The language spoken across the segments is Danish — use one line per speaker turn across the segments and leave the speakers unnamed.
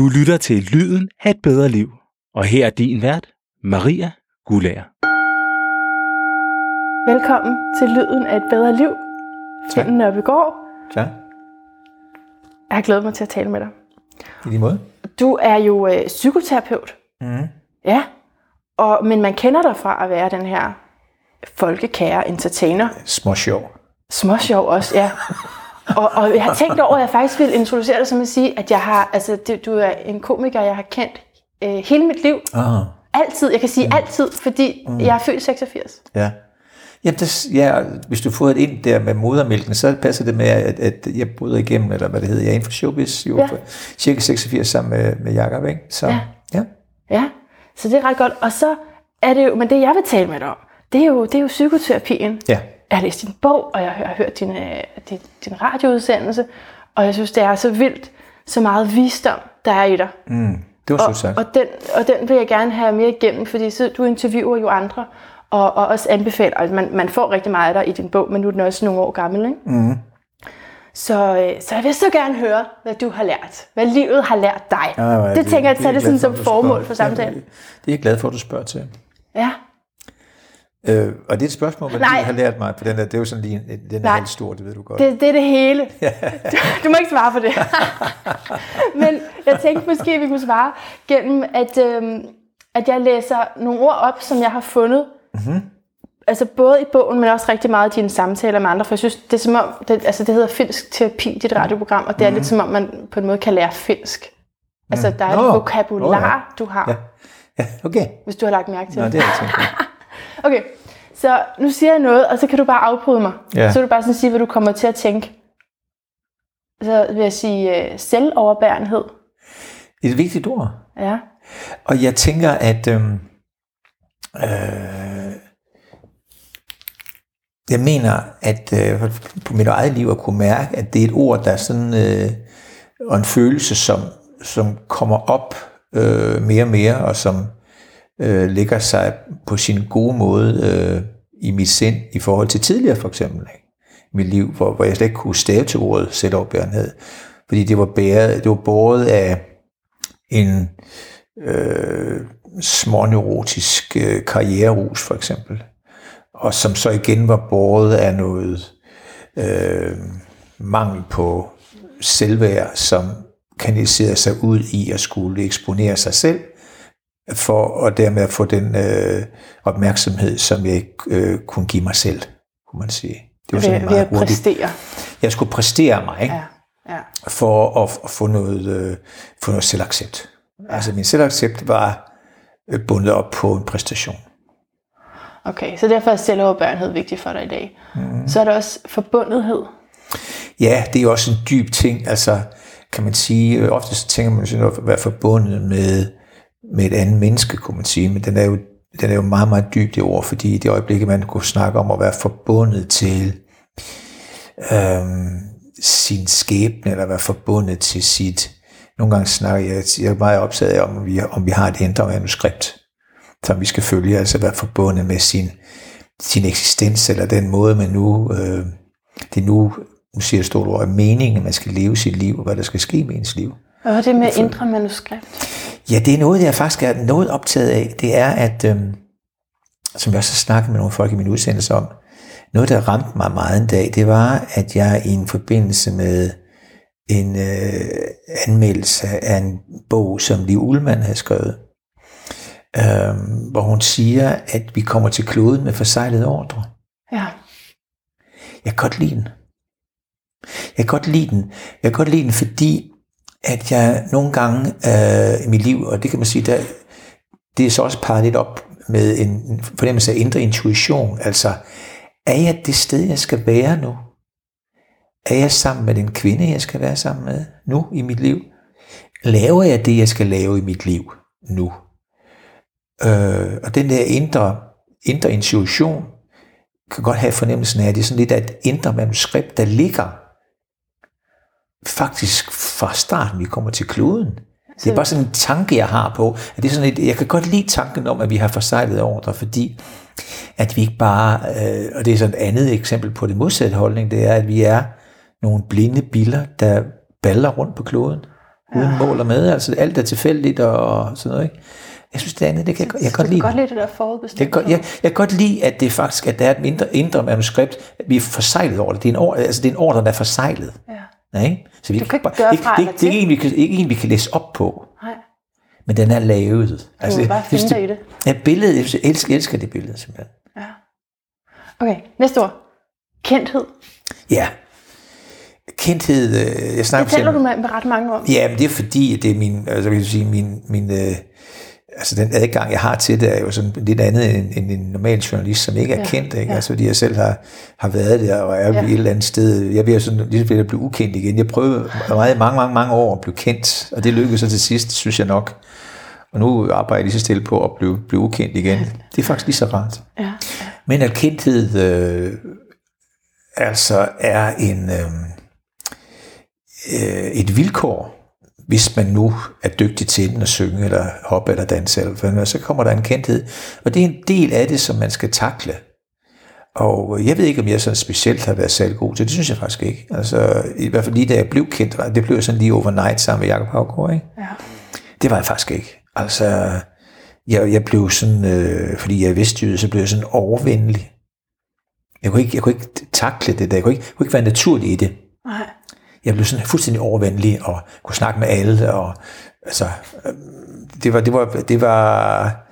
Du lytter til Lyden af et bedre liv. Og her er din vært, Maria Gulager.
Velkommen til Lyden af et bedre liv. Finn Nørbegaard.
Tak.
Jeg har glædet mig til at tale med dig.
I lige måde.
Du er jo øh, psykoterapeut.
Mm.
Ja. Og, men man kender dig fra at være den her folkekære entertainer.
Små sjov.
Småsjov også, ja. og, og jeg har tænkt over, at jeg faktisk vil introducere dig som at sige, at jeg har, altså, det, du er en komiker, jeg har kendt øh, hele mit liv.
Ah,
Altid. Jeg kan sige mm. altid, fordi mm. jeg er født i 86.
ja. Jamen, det, ja, hvis du får et ind der med modermælken, så passer det med, at, at jeg bryder igennem, eller hvad det hedder, jeg er inden for showbiz, jo,
Ja.
ja. cirka 86 sammen med, med Jacob, ikke? Så,
Ja.
ja.
Ja, så det er ret godt. Og så er det jo, men det jeg vil tale med dig om, det er jo, det er jo psykoterapien.
ja.
Jeg har læst din bog, og jeg har hørt din, øh, din, din radioudsendelse, og jeg synes, det er så vildt, så meget visdom, der er i dig.
Mm. Det var
Og,
sagt.
og, den, og den vil jeg gerne have mere igennem, fordi så, du interviewer jo andre, og, og også anbefaler, altså man, man får rigtig meget af dig i din bog, men nu er den også nogle år gammel, ikke?
Mm.
Så, øh, så jeg vil så gerne høre, hvad du har lært, hvad livet har lært dig.
Ja, er
det, tænker jeg, at tage det sådan som
at
formål for samtalen.
Det er jeg glad for, at du spørger til.
Ja.
Øh, og det er et spørgsmål,
Nej.
du har lært mig, for den er, det er jo sådan lige en, den er
Nej.
helt stor, det ved du godt.
Det, det er det hele. Du, du må ikke svare på det. Men jeg tænkte måske, at vi kunne svare gennem, at, øhm, at jeg læser nogle ord op, som jeg har fundet. Mm-hmm. Altså både i bogen, men også rigtig meget i dine samtaler med andre. For jeg synes, det er som om, det, altså det hedder finsk terapi, dit radioprogram, og det er lidt som om, man på en måde kan lære finsk. Altså der er
Nå.
et vokabular,
Nå,
du har,
Ja. Ja, okay.
hvis du har lagt mærke til
Nå,
det.
det har jeg tænkt.
Okay, så nu siger jeg noget, og så kan du bare afbryde mig.
Ja.
Så vil du bare sådan sige, hvad du kommer til at tænke. Så vil jeg sige øh, selvoverbærenhed.
Et vigtigt ord.
Ja.
Og jeg tænker, at øhm, øh, jeg mener, at øh, på mit eget liv at kunne mærke, at det er et ord, der er sådan, øh, og en følelse, som, som kommer op øh, mere og mere, og som øh, lægger sig på sin gode måde øh, i mit sind, i forhold til tidligere for eksempel. Ikke? Mit liv, hvor, hvor jeg slet ikke kunne stave til ordet selvopbærenhed, Fordi det var, bæret, det var båret af en øh, småneurotisk øh, karriererus for eksempel, og som så igen var båret af noget øh, mangel på selvværd, som kanaliserede sig ud i at skulle eksponere sig selv, for at dermed få den øh, opmærksomhed, som jeg ikke øh, kunne give mig selv, kunne man sige. Det var
Ved, ved at
hurtigt.
præstere.
Jeg skulle præstere mig, ikke?
Ja. ja.
for at, at få noget, øh, få noget selvaccept. Ja. Altså min selvaccept var øh, bundet op på en præstation.
Okay, så derfor er selvoverbærenhed vigtigt for dig i dag. Mm. Så er der også forbundethed.
Ja, det er jo også en dyb ting. Altså kan man sige, øh, ofte så tænker man sådan at være forbundet med, med et andet menneske, kunne man sige, men den er jo, den er jo meget, meget dyb det ord, fordi i det øjeblik, man kunne snakke om at være forbundet til øhm, sin skæbne, eller være forbundet til sit, nogle gange snakker jeg, jeg er meget optaget af, om vi, om vi har et indre manuskript, som vi skal følge, altså være forbundet med sin, sin eksistens, eller den måde, man nu, øh, det nu, nu siger jeg stort ord, er meningen, at man skal leve sit liv, og hvad der skal ske med ens liv.
Hvad er det med indre manuskript?
Ja, det er noget, jeg faktisk er noget optaget af. Det er, at, øhm, som jeg også har snakket med nogle folk i min udsendelse om, noget, der ramte mig meget en dag, det var, at jeg i en forbindelse med en øh, anmeldelse af en bog, som Liv Ullmann havde skrevet, øh, hvor hun siger, at vi kommer til kloden med forsejlede ordre.
Ja.
Jeg kan godt lide den. Jeg kan godt lide den. Jeg kan godt lide den, fordi at jeg nogle gange øh, i mit liv, og det kan man sige, der, det er så også parret lidt op med en fornemmelse af indre intuition. Altså, er jeg det sted, jeg skal være nu? Er jeg sammen med den kvinde, jeg skal være sammen med nu i mit liv? Laver jeg det, jeg skal lave i mit liv nu? Øh, og den der indre, indre intuition kan godt have fornemmelsen af, at det er sådan lidt af et indre manuskript, der ligger faktisk fra starten, vi kommer til kloden. Det er bare sådan en tanke, jeg har på. At det er sådan et, jeg kan godt lide tanken om, at vi har forsejlet ordre, fordi at vi ikke bare, øh, og det er sådan et andet eksempel på det modsatte holdning, det er, at vi er nogle blinde biller, der baller rundt på kloden. uden mål og med. Altså alt er tilfældigt og sådan noget. Ikke? Jeg synes, det andet, det kan jeg, jeg kan godt lide.
Godt lide det der
Jeg
forudbestemt.
godt, jeg, jeg kan godt lide, at det faktisk at der er et mindre, indre manuskript, at vi er forsejlet over det. Det er en, or, altså, det er en ordre, der er forsejlet.
Ja.
Ikke? Så vi
Du kan ikke gøre
ikke, det, det, det er ikke en, vi kan, ikke en, vi kan læse op på,
Nej,
men den er lavet. Altså,
du må bare finde dig i det.
Ja, billedet, jeg elsker, elsker det billede simpelthen.
Ja. Okay, næste ord. Kendthed.
Ja. Kendthed, øh, jeg snakker
Det taler du med, med ret mange om.
Ja, men det er fordi, at det er min, altså jeg sige, min, min øh, altså den adgang, jeg har til det, er jo sådan lidt andet end, end en normal journalist, som ikke er
Ja,
ja, kendt, ikke?
ja.
Ja. Altså fordi jeg selv har, har været der, og er
Ja.
ja. et eller andet sted, jeg bliver sådan ligesom ved at blive ukendt igen. Jeg prøvede meget, mange, mange, mange år at blive kendt, og det lykkedes så til sidst, synes jeg nok. Og nu arbejder jeg lige så stille på at blive, blive ukendt igen. Det er faktisk lige så rart.
Ja.
Men at kendthed øh, altså er en, øh, øh, et vilkår, hvis man nu er dygtig til den at synge, eller hoppe, eller danse, eller så kommer der en kendthed. Og det er en del af det, som man skal takle. Og jeg ved ikke, om jeg sådan specielt har været særlig god til det. Synes jeg faktisk ikke. Altså, i hvert fald lige da jeg blev kendt, det blev sådan lige overnight sammen med Jacob Havgaard, ikke?
ja.
Det var jeg faktisk ikke. Altså, jeg, jeg blev sådan, øh, fordi jeg er vestjyde, så blev jeg sådan overvendelig. Jeg kunne ikke, jeg kunne ikke takle det der. Jeg kunne ikke, jeg kunne ikke være naturlig i det.
Nej.
Jeg blev sådan fuldstændig overvendelig og kunne snakke med alle. Og, altså, øh, det var, det var, det var,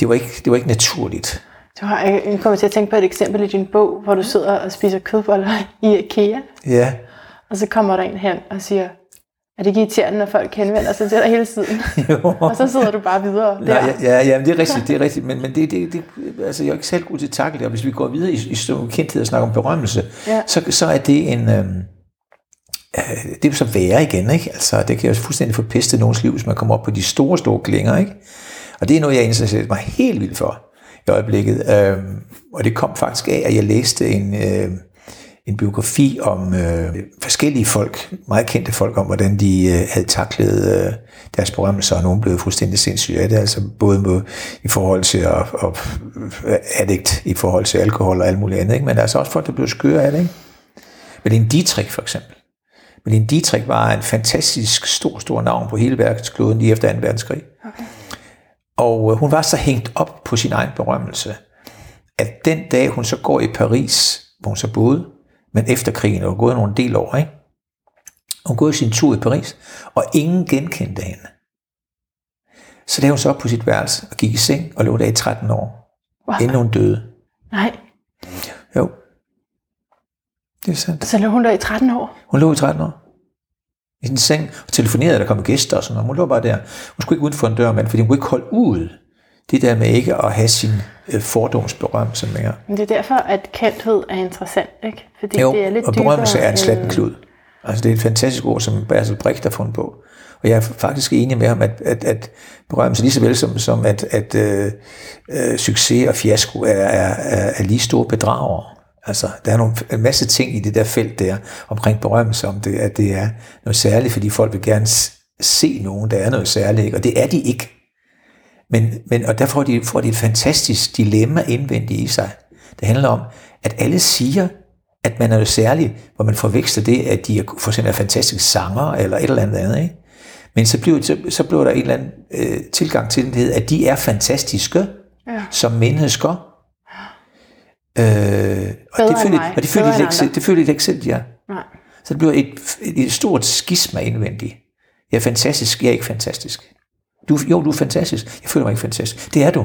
det var ikke, det var ikke naturligt.
Du har, jeg kommer til at tænke på et eksempel i din bog, hvor du sidder og spiser kødboller i IKEA,
Ja,
og så kommer der en hen og siger, er det ikke irriterende, når folk henvender sig til dig hele tiden?
jo.
og så sidder du bare videre
Nej, ja, ja, ja, det er rigtigt, det er rigtigt, men, men det, det, det, altså, jeg er ikke selv god til at takle det, og hvis vi går videre i, i kendthed og snakker om berømmelse,
Ja.
så, så er det en, øh, Øh, det vil så være igen, ikke? Altså, det kan jo fuldstændig forpeste nogens liv, hvis man kommer op på de store, store klinger, ikke? Og det er noget, jeg interesserer mig helt vildt for i øjeblikket, Øh, og det kom faktisk af, at jeg læste en, øh, en biografi om øh, forskellige folk, meget kendte folk, om hvordan de øh, havde taklet øh, deres berømmelser, og nogen blev fuldstændig sindssyge af det, altså både med, i forhold til at, at, addict, i forhold til alkohol og alt muligt andet, ikke? men der er altså også folk, der blev skøre af det. Ikke? Melin Dietrich for eksempel. Melin Dietrich var en fantastisk stor, stor navn på hele verdenskloden lige efter 2. verdenskrig.
Okay.
Og øh, hun var så hængt op på sin egen berømmelse, at den dag hun så går i Paris, hvor hun så boede, men efter krigen, og gået nogle del år, ikke? Hun går sin tur i Paris, og ingen genkendte hende. Så lavede hun så op på sit værelse og gik i seng og lå der i 13 år,
Wow.
inden hun døde.
Nej,
Jo. Det er sandt.
så lå hun der i 13 år.
Hun lå i 13 år. I sin seng og telefonerede, der kom gæster og sådan noget. Hun lå bare der. Hun skulle ikke uden for en dør, men fordi hun kunne ikke holde ud det der med ikke at have sin øh, fordomsberømmelse mere.
Men det er derfor, at kendthed er interessant, ikke? Fordi
Jo,
det er lidt
og berømmelse er en
end-
slattenklud. Altså det er et fantastisk ord, som Bertel Brecht har fundet på. Og jeg er faktisk enig med ham, at, at, at berømmelse lige så vel som, som at, at øh, øh, succes og fiasko er, er, er, er lige store bedrager. Altså, der er nogle, en masse ting i det der felt der, omkring berømmelse, om det, at det er noget særligt, fordi folk vil gerne se nogen, der er noget særligt, ikke? og det er de ikke. Men, men, og derfor får de, får de et fantastisk dilemma indvendigt i sig. Det handler om, at alle siger, at man er noget særligt, hvor man forveksler det, at de er for eksempel er fantastiske sanger, eller et eller andet andet. Ikke? Men så bliver, så, så bliver der en eller anden øh, tilgang til det, at de er fantastiske,
Ja.
som mennesker. Øh, og,
Bedre
det føler,
mig.
og det føler,
Bedre
de ikke, selv- det føler de ikke selv, de er.
Nej.
Så det bliver et, et, et stort skisma indvendigt. Jeg er fantastisk, jeg er ikke fantastisk. Du, jo, du er fantastisk. Jeg føler mig ikke fantastisk. Det er du.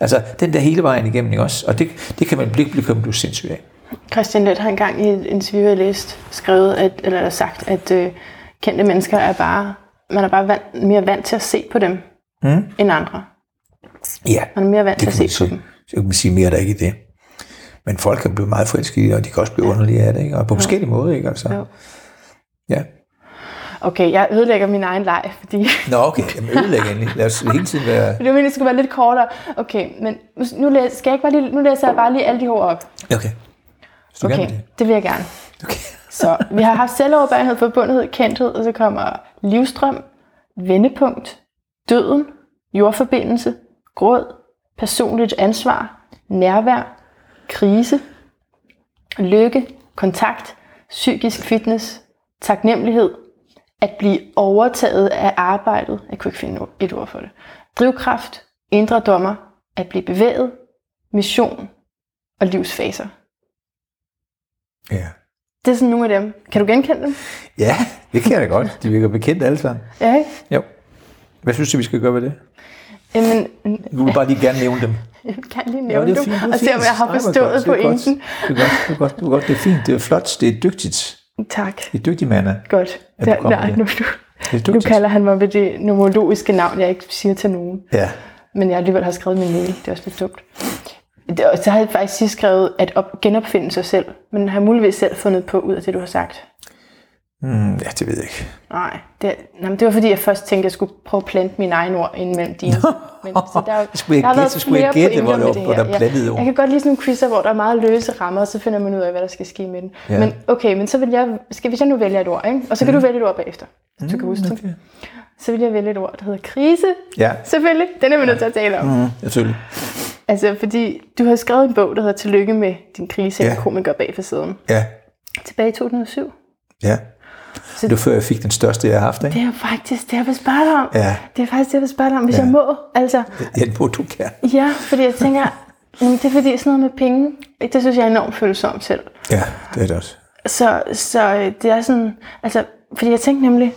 Altså, den der hele vejen igennem, ikke også? Og det, det kan man blive, blive, blive sindssyg af.
Christian Lett har engang i et interview, jeg læst, skrevet, at, eller sagt, at øh, kendte mennesker er bare, man er bare vant, mere vant til at se på dem,
Mm?
end andre.
Ja,
Man er mere vant til at se på
sige.
dem.
Så kan man sige mere, der er ikke i det. Men folk kan blive meget forelskede, og de kan også blive underlige af det, ikke? Og på forskellige måder, ikke? Altså,
Jo.
ja.
Okay, jeg ødelægger min egen leg, fordi
Nå, okay. Jamen, ødelæg endelig. Lad os hele tiden være...
det var meningen, det skulle være lidt kortere. Okay, men nu, læser, skal jeg ikke bare lige, nu læser jeg bare lige alle de ord op.
Okay. Hvis du
Okay,
det.
det vil jeg gerne.
Okay.
Så vi har haft selvoverbærenhed, forbundethed, kendthed, og så kommer livstrøm, vendepunkt, døden, jordforbindelse, gråd, personligt ansvar, nærvær, krise, lykke, kontakt, psykisk fitness, taknemmelighed, at blive overtaget af arbejdet. Jeg kunne ikke finde et ord for det. Drivkraft, indre dommer, at blive bevæget, mission og livsfaser.
Ja.
Det er sådan nogle af dem. Kan du genkende dem?
Ja, det kan jeg da godt. De virker bekendt alle sammen.
Ja, ikke?
Jo. Hvad synes du, vi skal gøre ved det?
Jamen,
Du vil bare lige gerne nævne dem.
Jeg kan lige
Ja,
nævne
det er
dem,
fint, det
og se om jeg har forstået
det
pointen.
Det er godt, det er godt, det er godt. Det er fint, det er flot, det er dygtigt.
Tak.
Det er dygtig mand.
Godt.
At du
nej, nu,
det.
nu,
Det er
kalder han mig ved det nomologiske navn, jeg ikke siger til nogen.
Ja.
Men jeg alligevel har skrevet min mail. Det er også lidt dumt. Det, og så har jeg faktisk skrevet at op, genopfinde sig selv. Men har muligvis selv fundet på ud af det, du har sagt.
Mm, ja, det ved jeg ikke.
Nej, det, nej, men det var fordi, jeg først tænkte, at jeg skulle prøve at plante mine egne ord ind mellem dine. Men, så der, er
skulle jeg
der
gætte- så skulle jeg gætte, hvor
det
hvor
her.
der er plantede ord.
Jeg kan godt lide sådan nogle quizzer, hvor der er meget løse rammer, og så finder man ud af, hvad der skal ske med den.
Ja.
Men okay, men så vil jeg, skal, hvis jeg nu vælger et ord, ikke? og så kan mm. du vælge et ord bagefter, hvis du kan huske det.
okay.
Så vil jeg vælge et ord, der hedder krise.
Ja,
Selvfølgelig, den er vi nødt til at tale om. Mm.
mm, selvfølgelig.
Altså, fordi du har skrevet en bog, der hedder Tillykke med din krise,
Ja.
ja. komiker bag for siden.
Ja,
Tilbage i 2007.
ja.
Så-
Det var før jeg fik den største, jeg har haft, ikke?
Det er jo faktisk det, jeg vil spørge dig om.
Ja.
Det er faktisk det, jeg vil spørge dig om, hvis
Ja.
jeg må. Altså,
Ja, det må du gerne.
ja, fordi jeg tænker, jamen, det er fordi sådan noget med penge, det synes jeg er enormt følsomt selv.
Ja, det er det også.
Så, så øh, det er sådan, altså, fordi jeg tænkte nemlig,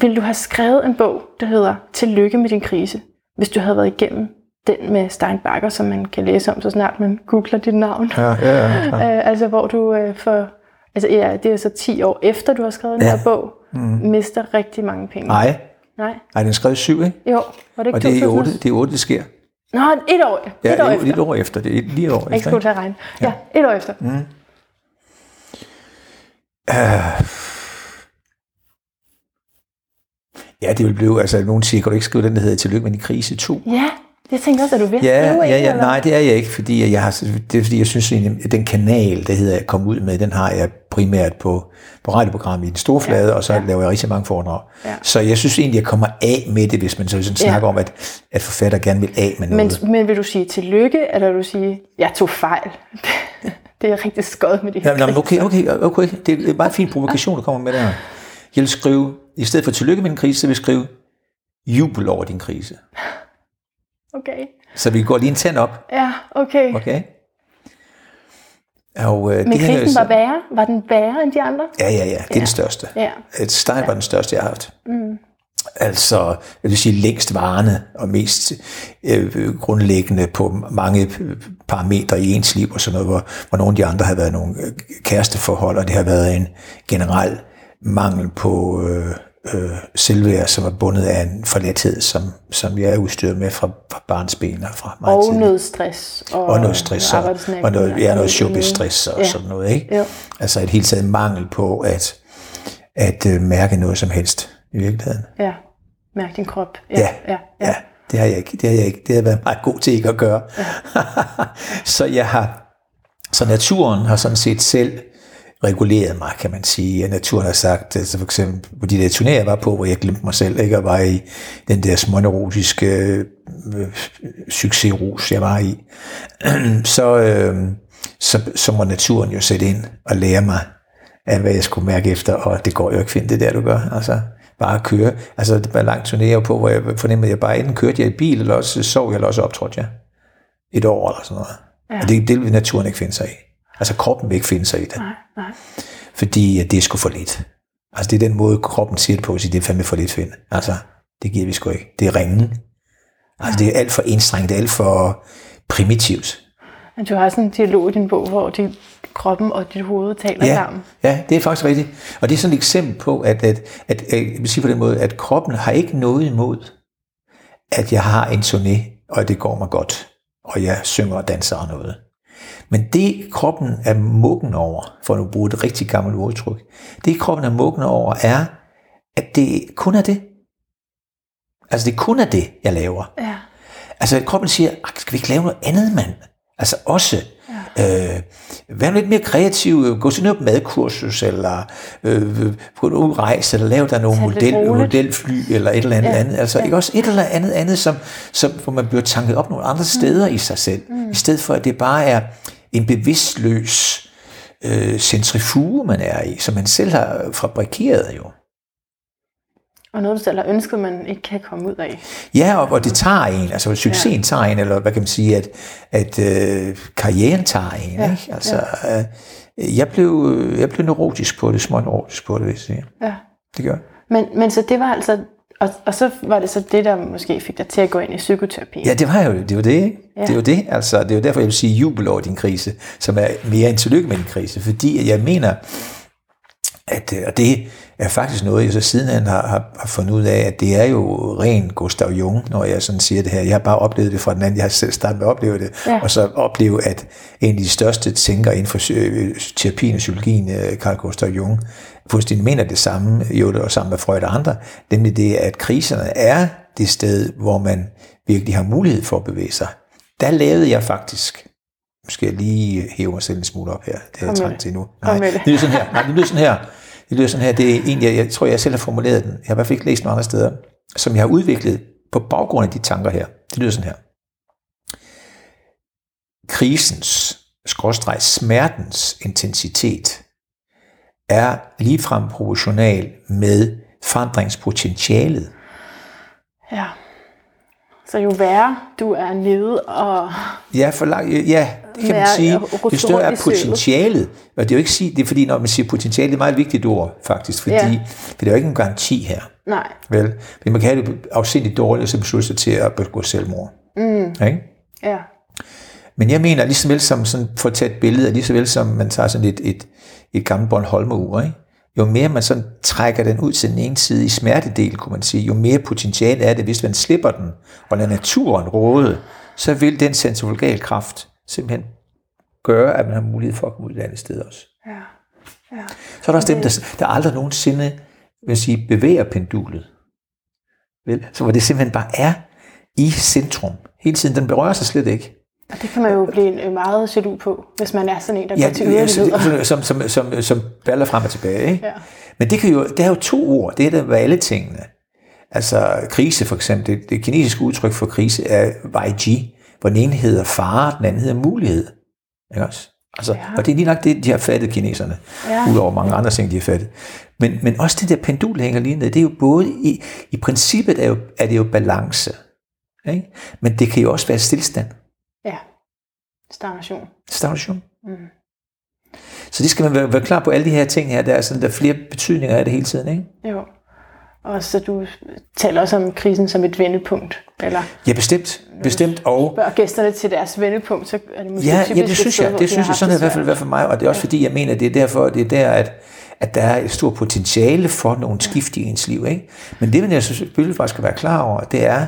ville du have skrevet en bog, der hedder Tillykke med din krise, hvis du havde været igennem den med Stein Bakker, som man kan læse om, så snart man googler dit navn.
Ja, ja, ja.
Øh, altså hvor du øh, for, altså ja, det er så 10 år efter du har skrevet den
Ja.
her bog, mm. mister rigtig mange penge.
Nej,
Nej.
nej, den skrev syv, ikke?
Jo, var det ikke
Og det er i
2000?
otte, det er otte, det sker.
Nå, et år,
Ja,
et år
det er
efter.
et år efter. Det er lige et år
Jeg
efter.
skulle
ikke?
til at regne. Ja, et år efter. Mm.
Ja, det vil blive, altså nogen siger, kan du ikke skrive den, der hedder Tillykke med din krise 2?
Ja, jeg tænkte også, at du ved at
Ja,
skrive
ja, ja,
eller?
nej, det er jeg ikke, fordi jeg har, det er fordi, jeg synes, at den kanal, der hedder, jeg kom ud med, den har jeg primært på, på radioprogrammet i den store flade, ja, og så ja. laver jeg rigtig mange foredrag.
Ja.
Så jeg synes egentlig, jeg kommer af med det, hvis man så sådan
Ja.
snakker om, at, at forfatter gerne vil af med
Men,
noget.
men vil du sige tillykke, eller vil du sige, jeg tog fejl? det er rigtig skødt med de her
Ja, nå, men okay, okay, okay. Det er bare en fin provokation, du kommer med der. Jeg vil skrive, i stedet for tillykke med din krise, så vil jeg skrive jubel over din krise.
Okay.
Så vi går lige en tand op,
Ja, okay.
okay? Og, øh,
Men
det
krisen var værre? Var den værre end de andre?
Ja, ja, ja, det er
Ja.
den største.
Ja.
Et Stein var den største, jeg har haft. Mm. Altså, jeg vil sige, længst varende og mest øh, grundlæggende på mange parametre i ens liv og sådan noget, hvor, hvor nogle af de andre har været nogle øh, kæresteforhold, og det har været en generel mangel på øh, øh, selvværd, som er bundet af en forladthed, som, som jeg er udstyret med fra, fra barnsben og fra meget
Og
tidligt.
noget stress. Og,
Og noget stress, og, og noget, ja, noget showbiz-stress og
Ja.
sådan noget, ikke?
Jo.
Altså et helt taget mangel på at, at øh, mærke noget som helst i virkeligheden.
Ja, mærk din krop.
Ja,
ja, ja.
ja. Det har jeg ikke. Det har jeg ikke. Det har jeg været meget god til ikke at gøre. så jeg har, så naturen har sådan set selv reguleret mig, kan man sige. Og naturen har sagt, altså for eksempel på de der turnéer, jeg var på, hvor jeg glemte mig selv, ikke, og var i den der småneurotiske øh, succesrus, jeg var i, så, øh, så, så må naturen jo sætte ind og lære mig, af hvad jeg skulle mærke efter, og det går jo ikke fint, det der, du gør. Altså, bare at køre. Altså, det var langt turnéer på, hvor jeg fornemmede, at jeg bare enten kørte jeg i bil, eller også sov jeg, eller også optrådte jeg. Et år eller sådan noget. Ja. Og det, det vil naturen ikke finde sig i. Altså, kroppen vil ikke finde sig i det.
Nej, nej.
Fordi det er sgu for lidt. Altså, det er den måde, kroppen siger det på, at sige, det er fandme for lidt find. Altså, det giver vi sgu ikke. Det er ringen. Altså, det er alt for enstrengt, det er alt for primitivt.
Men du har sådan en dialog i din bog, hvor din, kroppen og dit hoved taler
Ja,
sammen.
ja, det er faktisk rigtigt. Og det er sådan et eksempel på, at, at, at, at jeg vil sige på den måde, at kroppen har ikke noget imod, at jeg har en turné, og det går mig godt, og jeg synger og danser og noget. Men det kroppen er muggen over, for at nu bruge et rigtig gammelt udtryk, det kroppen er muggen over er, at det kun er det. Altså det kun er det, jeg laver.
Ja.
Altså kroppen siger, "Ak, skal vi ikke lave noget andet, mand? Altså også, ja. øh, vær lidt mere kreativ, gå til noget madkursus, eller øh, ud og rejse, eller lave der nogle model, modelfly, eller et eller andet
Ja.
andet. Altså
Ja.
ikke også et eller andet andet, som, som, hvor man bliver tanket op nogle andre steder i sig selv, mm. i stedet for at det bare er en bevidstløs øh, centrifuge, man er i, som man selv har fabrikeret jo.
Og noget, du selv har ønsket, man ikke kan komme ud af.
Ja, og, og det tager en, altså succesen ja. tager en, eller hvad kan man sige, at, at øh, karrieren tager en. Ja. Ikke? Altså, ja. øh, jeg, blev, jeg blev neurotisk på det, småt neurotisk på det, hvis jeg
Ja.
Det gør
Men, men så det var altså, og, og så var det så det, der måske fik dig til at gå ind i psykoterapi.
Ja, det var jo det. Var det, ikke? Ja. det var det. Altså, det er jo derfor, jeg vil sige jubel over din krise, som er mere en tillykke med din krise. Fordi jeg mener, at, øh, og det er faktisk noget, jeg så sidenhen har, har, har fundet ud af, at det er jo ren Gustav Jung, når jeg sådan siger det her. Jeg har bare oplevet det fra den anden, jeg har selv startet med at opleve det, ja. og så opleve, at en af de største tænkere inden for terapien og psykologien, øh, Carl Gustav Jung, fuldstændig mener det samme, jo det og sammen med Freud og andre, nemlig det, at kriserne er det sted, hvor man virkelig har mulighed for at bevæge sig. Der lavede jeg faktisk skal jeg lige hæve mig selv en smule op her. Det har jeg trængt til nu. Nej, det lyder sådan her. Nej, det lyder sådan her. Det lyder sådan her. Det er en, jeg, jeg tror, jeg selv har formuleret den. Jeg har i hvert fald ikke læst nogle andre steder, som jeg har udviklet på baggrund af de tanker her. Det lyder sådan her. Krisens, skråstreg, smertens intensitet er ligefrem proportional med forandringspotentialet.
Ja. Så jo værre du er nede og...
Ja, for lang, ja det kan man sige. Jo større er potentialet. Og det er jo ikke sige, det er fordi, når man siger potentiale, det er et meget vigtigt ord, faktisk. Fordi, ja. for det er jo ikke en garanti her.
Nej.
Vel? Fordi man kan have det afsindigt dårligt, og så beslutte sig til at begå selvmord.
Mm.
Ikke?
Ja.
Men jeg mener, lige så vel som, sådan, for at tage et billede, lige så vel som man tager sådan et, et, et gammelt Bornholmer-ur, ikke? jo mere man sådan trækker den ud til den ene side i smertedel, kunne man sige, jo mere potentiale er det, hvis man slipper den og lader naturen råde, så vil den centrifugalkraft simpelthen gøre, at man har mulighed for at komme ud et andet sted også.
Ja. Ja.
Så er der også dem, der, der aldrig nogensinde vil sige, bevæger pendulet. Vel? Så hvor det simpelthen bare er i centrum. Hele tiden, den berører sig slet ikke.
Og det kan man jo blive meget jaloux på, hvis man er sådan en, der ja, går til yderligheder.
Ja, som, som, som, som baller frem og tilbage. Ikke?
Ja.
Men det, kan jo, det er jo to ord. Det er der alle tingene. Altså krise for eksempel. Det, det kinesiske udtryk for krise er Wai hvor den ene hedder fare, den anden hedder mulighed. Ikke også? Altså, ja. Og det er lige nok det, de har fattet, kineserne. Ja. Udover mange andre ting, de har fattet. Men, men også det der pendul hænger lige ned. Det er jo både, i, i princippet er, jo, er det jo balance. Ikke? Men det kan jo også være stillstand.
Ja. Stagnation.
Stagnation. Mm. Så det skal man være, være klar på alle de her ting her. Der er, sådan, der er flere betydninger af det hele tiden, ikke?
Jo. Og så du taler også om krisen som et vendepunkt, eller?
Ja, bestemt. Bestemt. Og
spørger gæsterne til deres vendepunkt, så er det måske
ja, ja, det synes jeg. Det synes jeg sådan i hvert fald, i hvert fald mig, og det er også ja. fordi, jeg mener, det er derfor, det er der, at, at der er et stort potentiale for nogle skift i ens liv. Ikke? Men det, man jeg selvfølgelig faktisk skal være klar over, det er,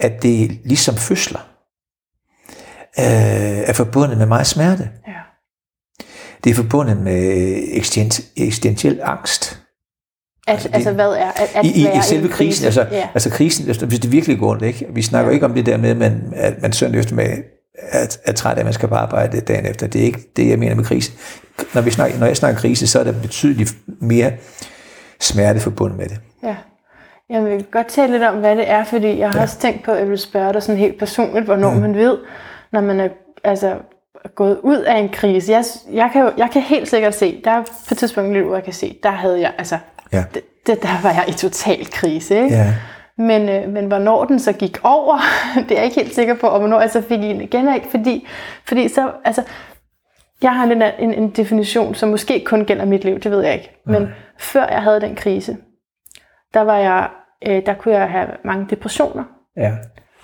at det er ligesom fødsler øh, er forbundet med meget smerte.
Ja.
Det er forbundet med eksistentiel angst.
At, altså, det, altså hvad er at, at
i, i, selve krisen, krise. altså, ja. altså krisen, altså, hvis det virkelig går ondt, ikke? Vi snakker ja. ikke om det der med, at man, at man søndag eftermiddag er, er træt af, at man skal på arbejde dagen efter. Det er ikke det, jeg mener med krise. Når, vi snakker, når jeg snakker krise, så er der betydeligt mere smerte forbundet med det.
Ja. Jeg vil godt tale lidt om, hvad det er, fordi jeg har ja. også tænkt på, at jeg vil spørge dig sådan helt personligt, hvornår mm. man ved, når man er altså, gået ud af en krise. Jeg, jeg, kan, jo, jeg kan helt sikkert se, der er på et tidspunkt i livet, hvor jeg kan se, der havde jeg, altså,
ja.
det, det, der var jeg i total krise. Ikke?
Ja.
Men, øh, men hvornår den så gik over, det er jeg ikke helt sikker på, og hvornår jeg så fik en igen, ikke? Fordi, fordi så, altså, jeg har en, en, en definition, som måske kun gælder mit liv, det ved jeg ikke. Men Nej. før jeg havde den krise, der var jeg, øh, der kunne jeg have mange depressioner.
Ja.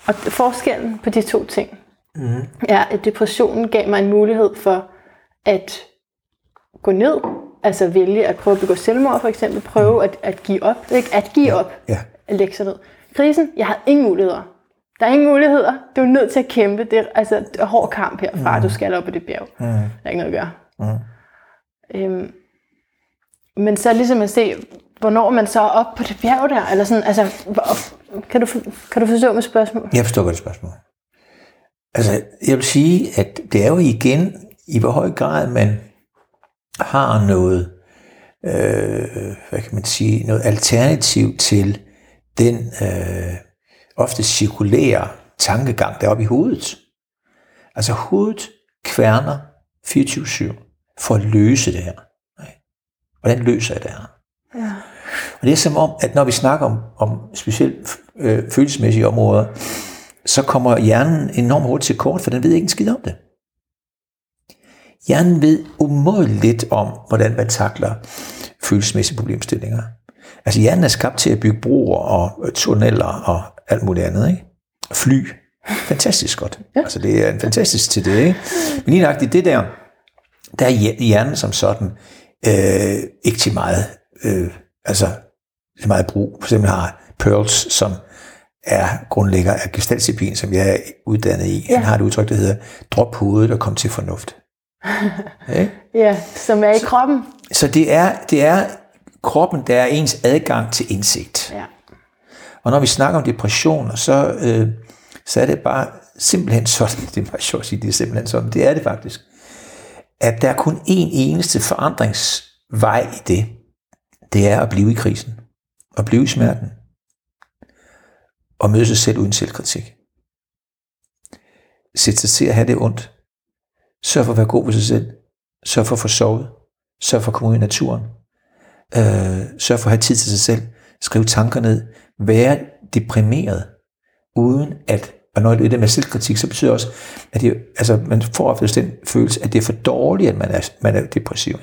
Og forskellen på de to ting,
mm.
er, at depressionen gav mig en mulighed for at gå ned, altså vælge at prøve at begå selvmord for eksempel, prøve at, at give op, ikke? at give op,
ja.
at lægge sig ned. Krisen, jeg havde ingen muligheder. Der er ingen muligheder. Du er nødt til at kæmpe. Det er, altså, det er hård kamp herfra. Mm. Du skal op på det bjerg.
Mm.
Der er ikke noget at gøre.
Mm.
Øhm, men så ligesom at se, hvornår man så er op på det bjerg der, eller sådan, altså, kan du, kan du forstå mit spørgsmål?
Jeg forstår godt spørgsmål. Altså, jeg vil sige, at det er jo igen, i hvor høj grad man har noget, øh, hvad kan man sige, noget alternativ til den øh, ofte cirkulære tankegang, der er oppe i hovedet. Altså hovedet kværner 24-7 for at løse det her. Hvordan løser jeg det her?
Ja.
Og det er som om, at når vi snakker om, om specielt øh, følelsesmæssige områder, så kommer hjernen enormt hurtigt til kort, for den ved ikke en skid om det. Hjernen ved umådeligt lidt om, hvordan man takler følelsesmæssige problemstillinger. Altså hjernen er skabt til at bygge broer og tunneller og alt muligt andet. Ikke? Fly. Fantastisk godt. Ja. Altså det er en fantastisk til det. Ikke? Men lige nøjagtigt det der, der er hjernen som sådan øh, ikke til meget, øh, altså til meget brug. For eksempel har Pearls, som er grundlægger af gestaltdisciplin, som jeg er uddannet i. Ja. Han har et udtryk, der hedder, drop hovedet og kom til fornuft.
ja, ja som er i kroppen.
Så det er, det er kroppen, der er ens adgang til indsigt. Ja. Og når vi snakker om depressioner, så, øh, så er det bare simpelthen sådan, det er bare sjovt at sige, det er simpelthen sådan, det er det faktisk, at der er kun én eneste forandringsvej i det, det er at blive i krisen, og blive i smerten, og møde sig selv uden selvkritik. Sæt sig til at have det ondt. Sørg for at være god ved sig selv. Sørg for at få sovet. Sørg for at komme ud i naturen. Øh, sørg for at have tid til sig selv. Skriv tanker ned. Være deprimeret, uden at og når det er med selvkritik, så betyder det også, at det, altså, man får ofte den følelse, at det er for dårligt, at man er, man er depressiv.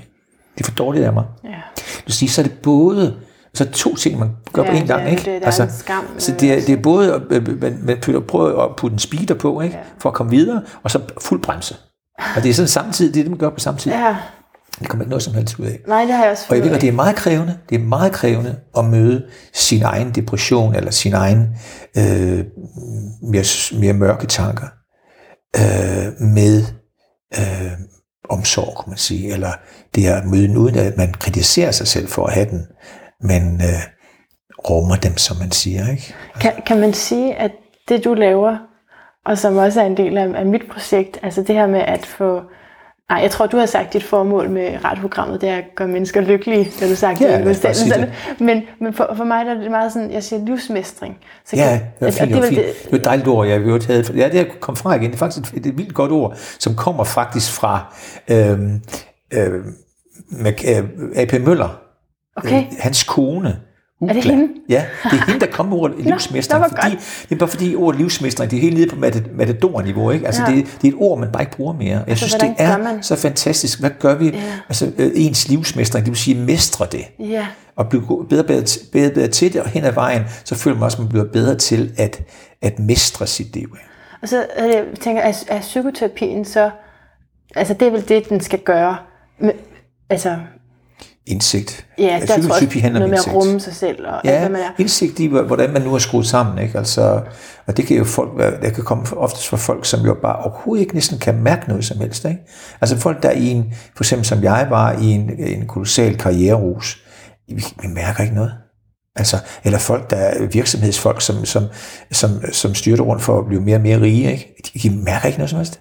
Det er for dårligt af mig. Ja. Du vil sige, så er det både så to ting, man gør ja, på en gang.
Det,
ikke?
Det, altså, en skam,
så det er, det er både, man, man prøver at putte en speeder på, ikke? Ja. for at komme videre, og så fuld bremse. Og det er sådan samtidig, det er det, man gør på samme tid. Ja. Det kommer ikke noget som helst ud af.
Nej, det har jeg også
Og jeg ved, at det er meget krævende. Det er meget krævende at møde sin egen depression, eller sin egen øh, mere, mere mørke tanker, øh, med øh, omsorg, kan man sige. Eller det at møde den, uden at man kritiserer sig selv for at have den, men øh, rummer dem, som man siger. Ikke?
Kan, kan man sige, at det du laver, og som også er en del af, af mit projekt, altså det her med at få Nej, jeg tror, du har sagt, at dit formål med radioprogrammet, det er at gøre mennesker lykkelige, det du sagt
ja,
det, det. Men, men for, for mig der er det meget sådan, jeg siger livsmestring.
Så ja, kan, det var fint. Det, det, det, det var et dejligt ord, jeg vil have. Ja, det er kom fra igen. Det er faktisk et, et vildt godt ord, som kommer faktisk fra øhm, øhm, øh, A.P. Møller.
Okay. Øh,
hans kone
Upla. Er det hende?
Ja, det er hende, der kommer med ordet livsmestring. Nå, fordi, det er bare fordi ordet livsmestring, det er helt nede på matador-niveau. Ikke? Altså, ja. det, det, er et ord, man bare ikke bruger mere. Jeg altså, synes, det er så fantastisk. Hvad gør vi? Ja. Altså, øh, ens livsmestring, det vil sige mestre det.
Ja.
Og blive bedre, bedre, bedre, bedre til det, og hen ad vejen, så føler man også, at man bliver bedre til at, at mestre sit liv.
Og så øh, jeg tænker jeg, er psykoterapien så, altså det er vel det, den skal gøre. Men, altså,
indsigt.
Ja, der tror jeg også noget med at rumme sig selv. Og
ja, alt, hvad man er. indsigt i, hvordan man nu er skruet sammen. Ikke? Altså, og det kan jo folk det kan komme oftest fra folk, som jo bare overhovedet ikke næsten kan mærke noget som helst. Ikke? Altså folk, der i en, for eksempel som jeg var, i en, en kolossal karriererus, vi, vi mærker ikke noget. Altså, eller folk, der er virksomhedsfolk, som, som, som, som styrter rundt for at blive mere og mere rige, ikke? De, de mærker ikke noget som helst.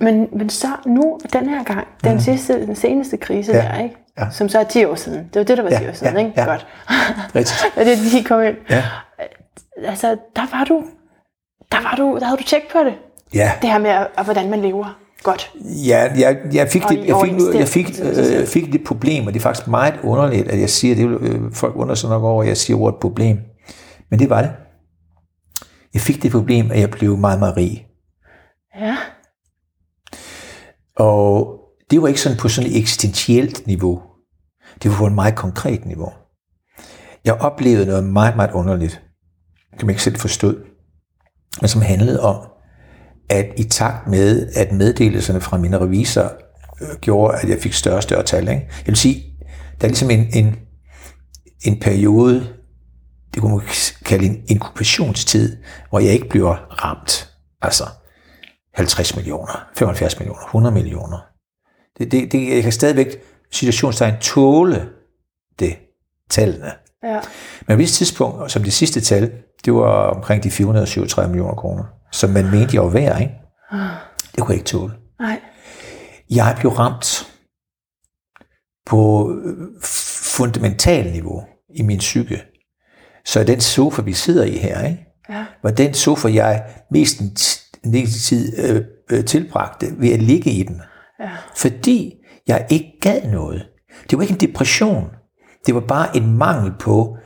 Men, men så nu, den her gang, den, mm. sidste, den seneste krise ja. der, ikke? Ja. som så er 10 år siden. Det var det, der var ja, 10 år siden,
ja,
ikke?
Ja.
Godt.
Rigtigt.
det de kom ind.
Ja.
Altså, der var du, der var du, der havde du tjek på det.
Ja.
Det her med, at, hvordan man lever godt.
Ja, jeg, jeg fik, det, jeg fik, jeg fik, øh, fik det problem, og det er faktisk meget underligt, at jeg siger, det øh, folk undrer sig nok over, at jeg siger ordet problem. Men det var det. Jeg fik det problem, at jeg blev meget, meget rig.
Ja.
Og det var ikke sådan på sådan et eksistentielt niveau. Det var på et meget konkret niveau. Jeg oplevede noget meget, meget underligt, som jeg ikke selv forstod, men som handlede om, at i takt med, at meddelelserne fra mine revisorer øh, gjorde, at jeg fik større og større tal. Ikke? Jeg vil sige, der er ligesom en, en, en periode, det kunne man kalde en inkubationstid, hvor jeg ikke bliver ramt. Altså 50 millioner, 75 millioner, 100 millioner. Det, det, det, jeg kan stadigvæk situationstegn tåle det, tallene.
Ja.
Men på et tidspunkt, som det sidste tal, det var omkring de 437 millioner kroner, som man mente, jeg var værd, ikke? Det kunne jeg ikke tåle.
Nej.
Jeg blev ramt på fundamental niveau i min psyke. Så den sofa, vi sidder i her, ikke?
Ja.
var den sofa, jeg mest en tid øh, øh, tilbragte ved at ligge i den.
Ja.
Fordi jeg ikke gad noget. Det var ikke en depression. Det var bare en mangel på,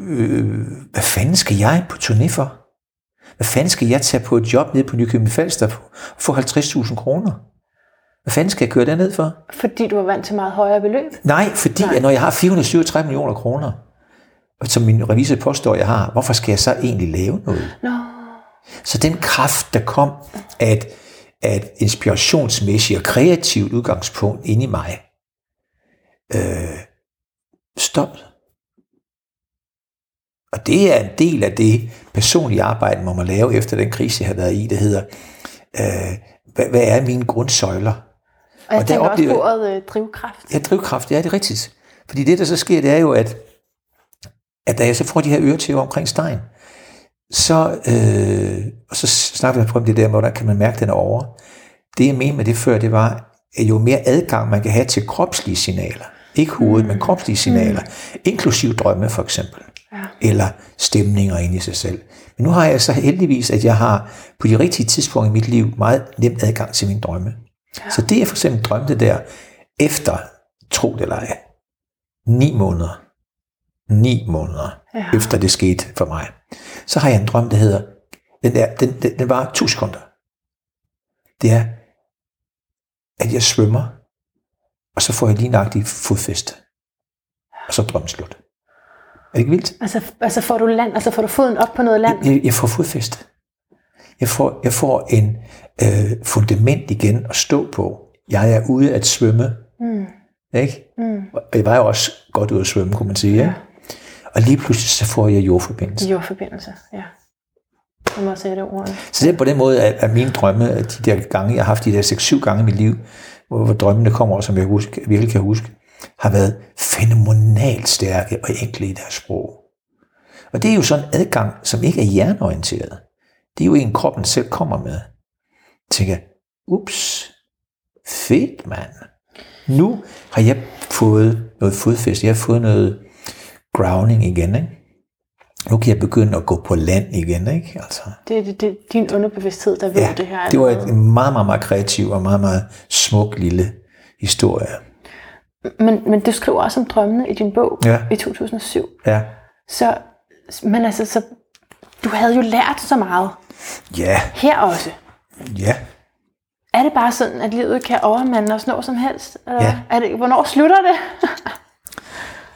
øh, hvad fanden skal jeg på turné for? Hvad fanden skal jeg tage på et job nede på Nykøbing Falster og få 50.000 kroner? Hvad fanden skal jeg køre derned for?
Fordi du var vant til meget højere beløb?
Nej, fordi Nej. At når jeg har 437 millioner kroner, som min revisor påstår, jeg har, hvorfor skal jeg så egentlig lave noget?
Nå.
Så den kraft, der kom af et, af et inspirationsmæssigt og kreativt udgangspunkt inde i mig, øh, stoppet. Og det er en del af det personlige arbejde, man må lave efter den krise, jeg har været i. Det hedder, øh, hvad, hvad er mine grundsøjler?
Og jeg og tænker oplever, også på ordet øh, drivkraft.
Ja, drivkraft, ja, det er rigtigt. Fordi det, der så sker, det er jo, at, at da jeg så får de her øretæver omkring stegen, så, øh, og så snakker vi om det der hvordan kan man mærke, den er over. Det jeg mente med det før, det var, at jo mere adgang man kan have til kropslige signaler, ikke hovedet, mm. men kropslige signaler, mm. inklusiv drømme for eksempel, ja. eller stemninger inde i sig selv. Men nu har jeg så heldigvis, at jeg har på de rigtige tidspunkter i mit liv meget nemt adgang til mine drømme. Ja. Så det jeg for eksempel drømte der, efter, tro det eller ej, ni måneder, ni måneder ja. efter det skete for mig, så har jeg en drøm, der hedder, den, der, den, den, den var to sekunder. Det er, at jeg svømmer, og så får jeg lige nøjagtigt fodfæste. Og så er drømmen slut. Er det ikke vildt?
Altså, altså får du land, altså får du foden op på noget land?
Jeg, jeg får fodfæste. Jeg får, jeg får en øh, fundament igen at stå på. Jeg er ude at svømme. Mm. Ikke? Mm. Og jeg var jo også godt ude at svømme, kunne man sige. Ja. Og lige pludselig så får jeg jordforbindelse.
Jordforbindelse, ja. Jeg må sætte ordene.
Så det er på den måde, at, at mine drømme, at de der gange, jeg har haft de der 6-7 gange i mit liv, hvor, hvor drømmene kommer, som jeg huske, virkelig kan huske, har været fænomenalt stærke og enkle i deres sprog. Og det er jo sådan en adgang, som ikke er hjerneorienteret. Det er jo en, kroppen selv kommer med. Jeg tænker, ups, fedt mand. Nu har jeg fået noget fodfæste, jeg har fået noget grounding igen, ikke? Nu kan jeg begynde at gå på land igen, ikke? Altså.
Det er det, det, din underbevidsthed, der ved ja, det her.
det var en meget, meget, meget kreativ og meget, meget smuk lille historie.
Men, men du skriver også om drømmene i din bog ja. i 2007.
Ja.
Så, men altså, så, du havde jo lært så meget.
Ja.
Her også.
Ja.
Er det bare sådan, at livet kan overmande os når som helst? Eller ja. Er det, hvornår slutter det?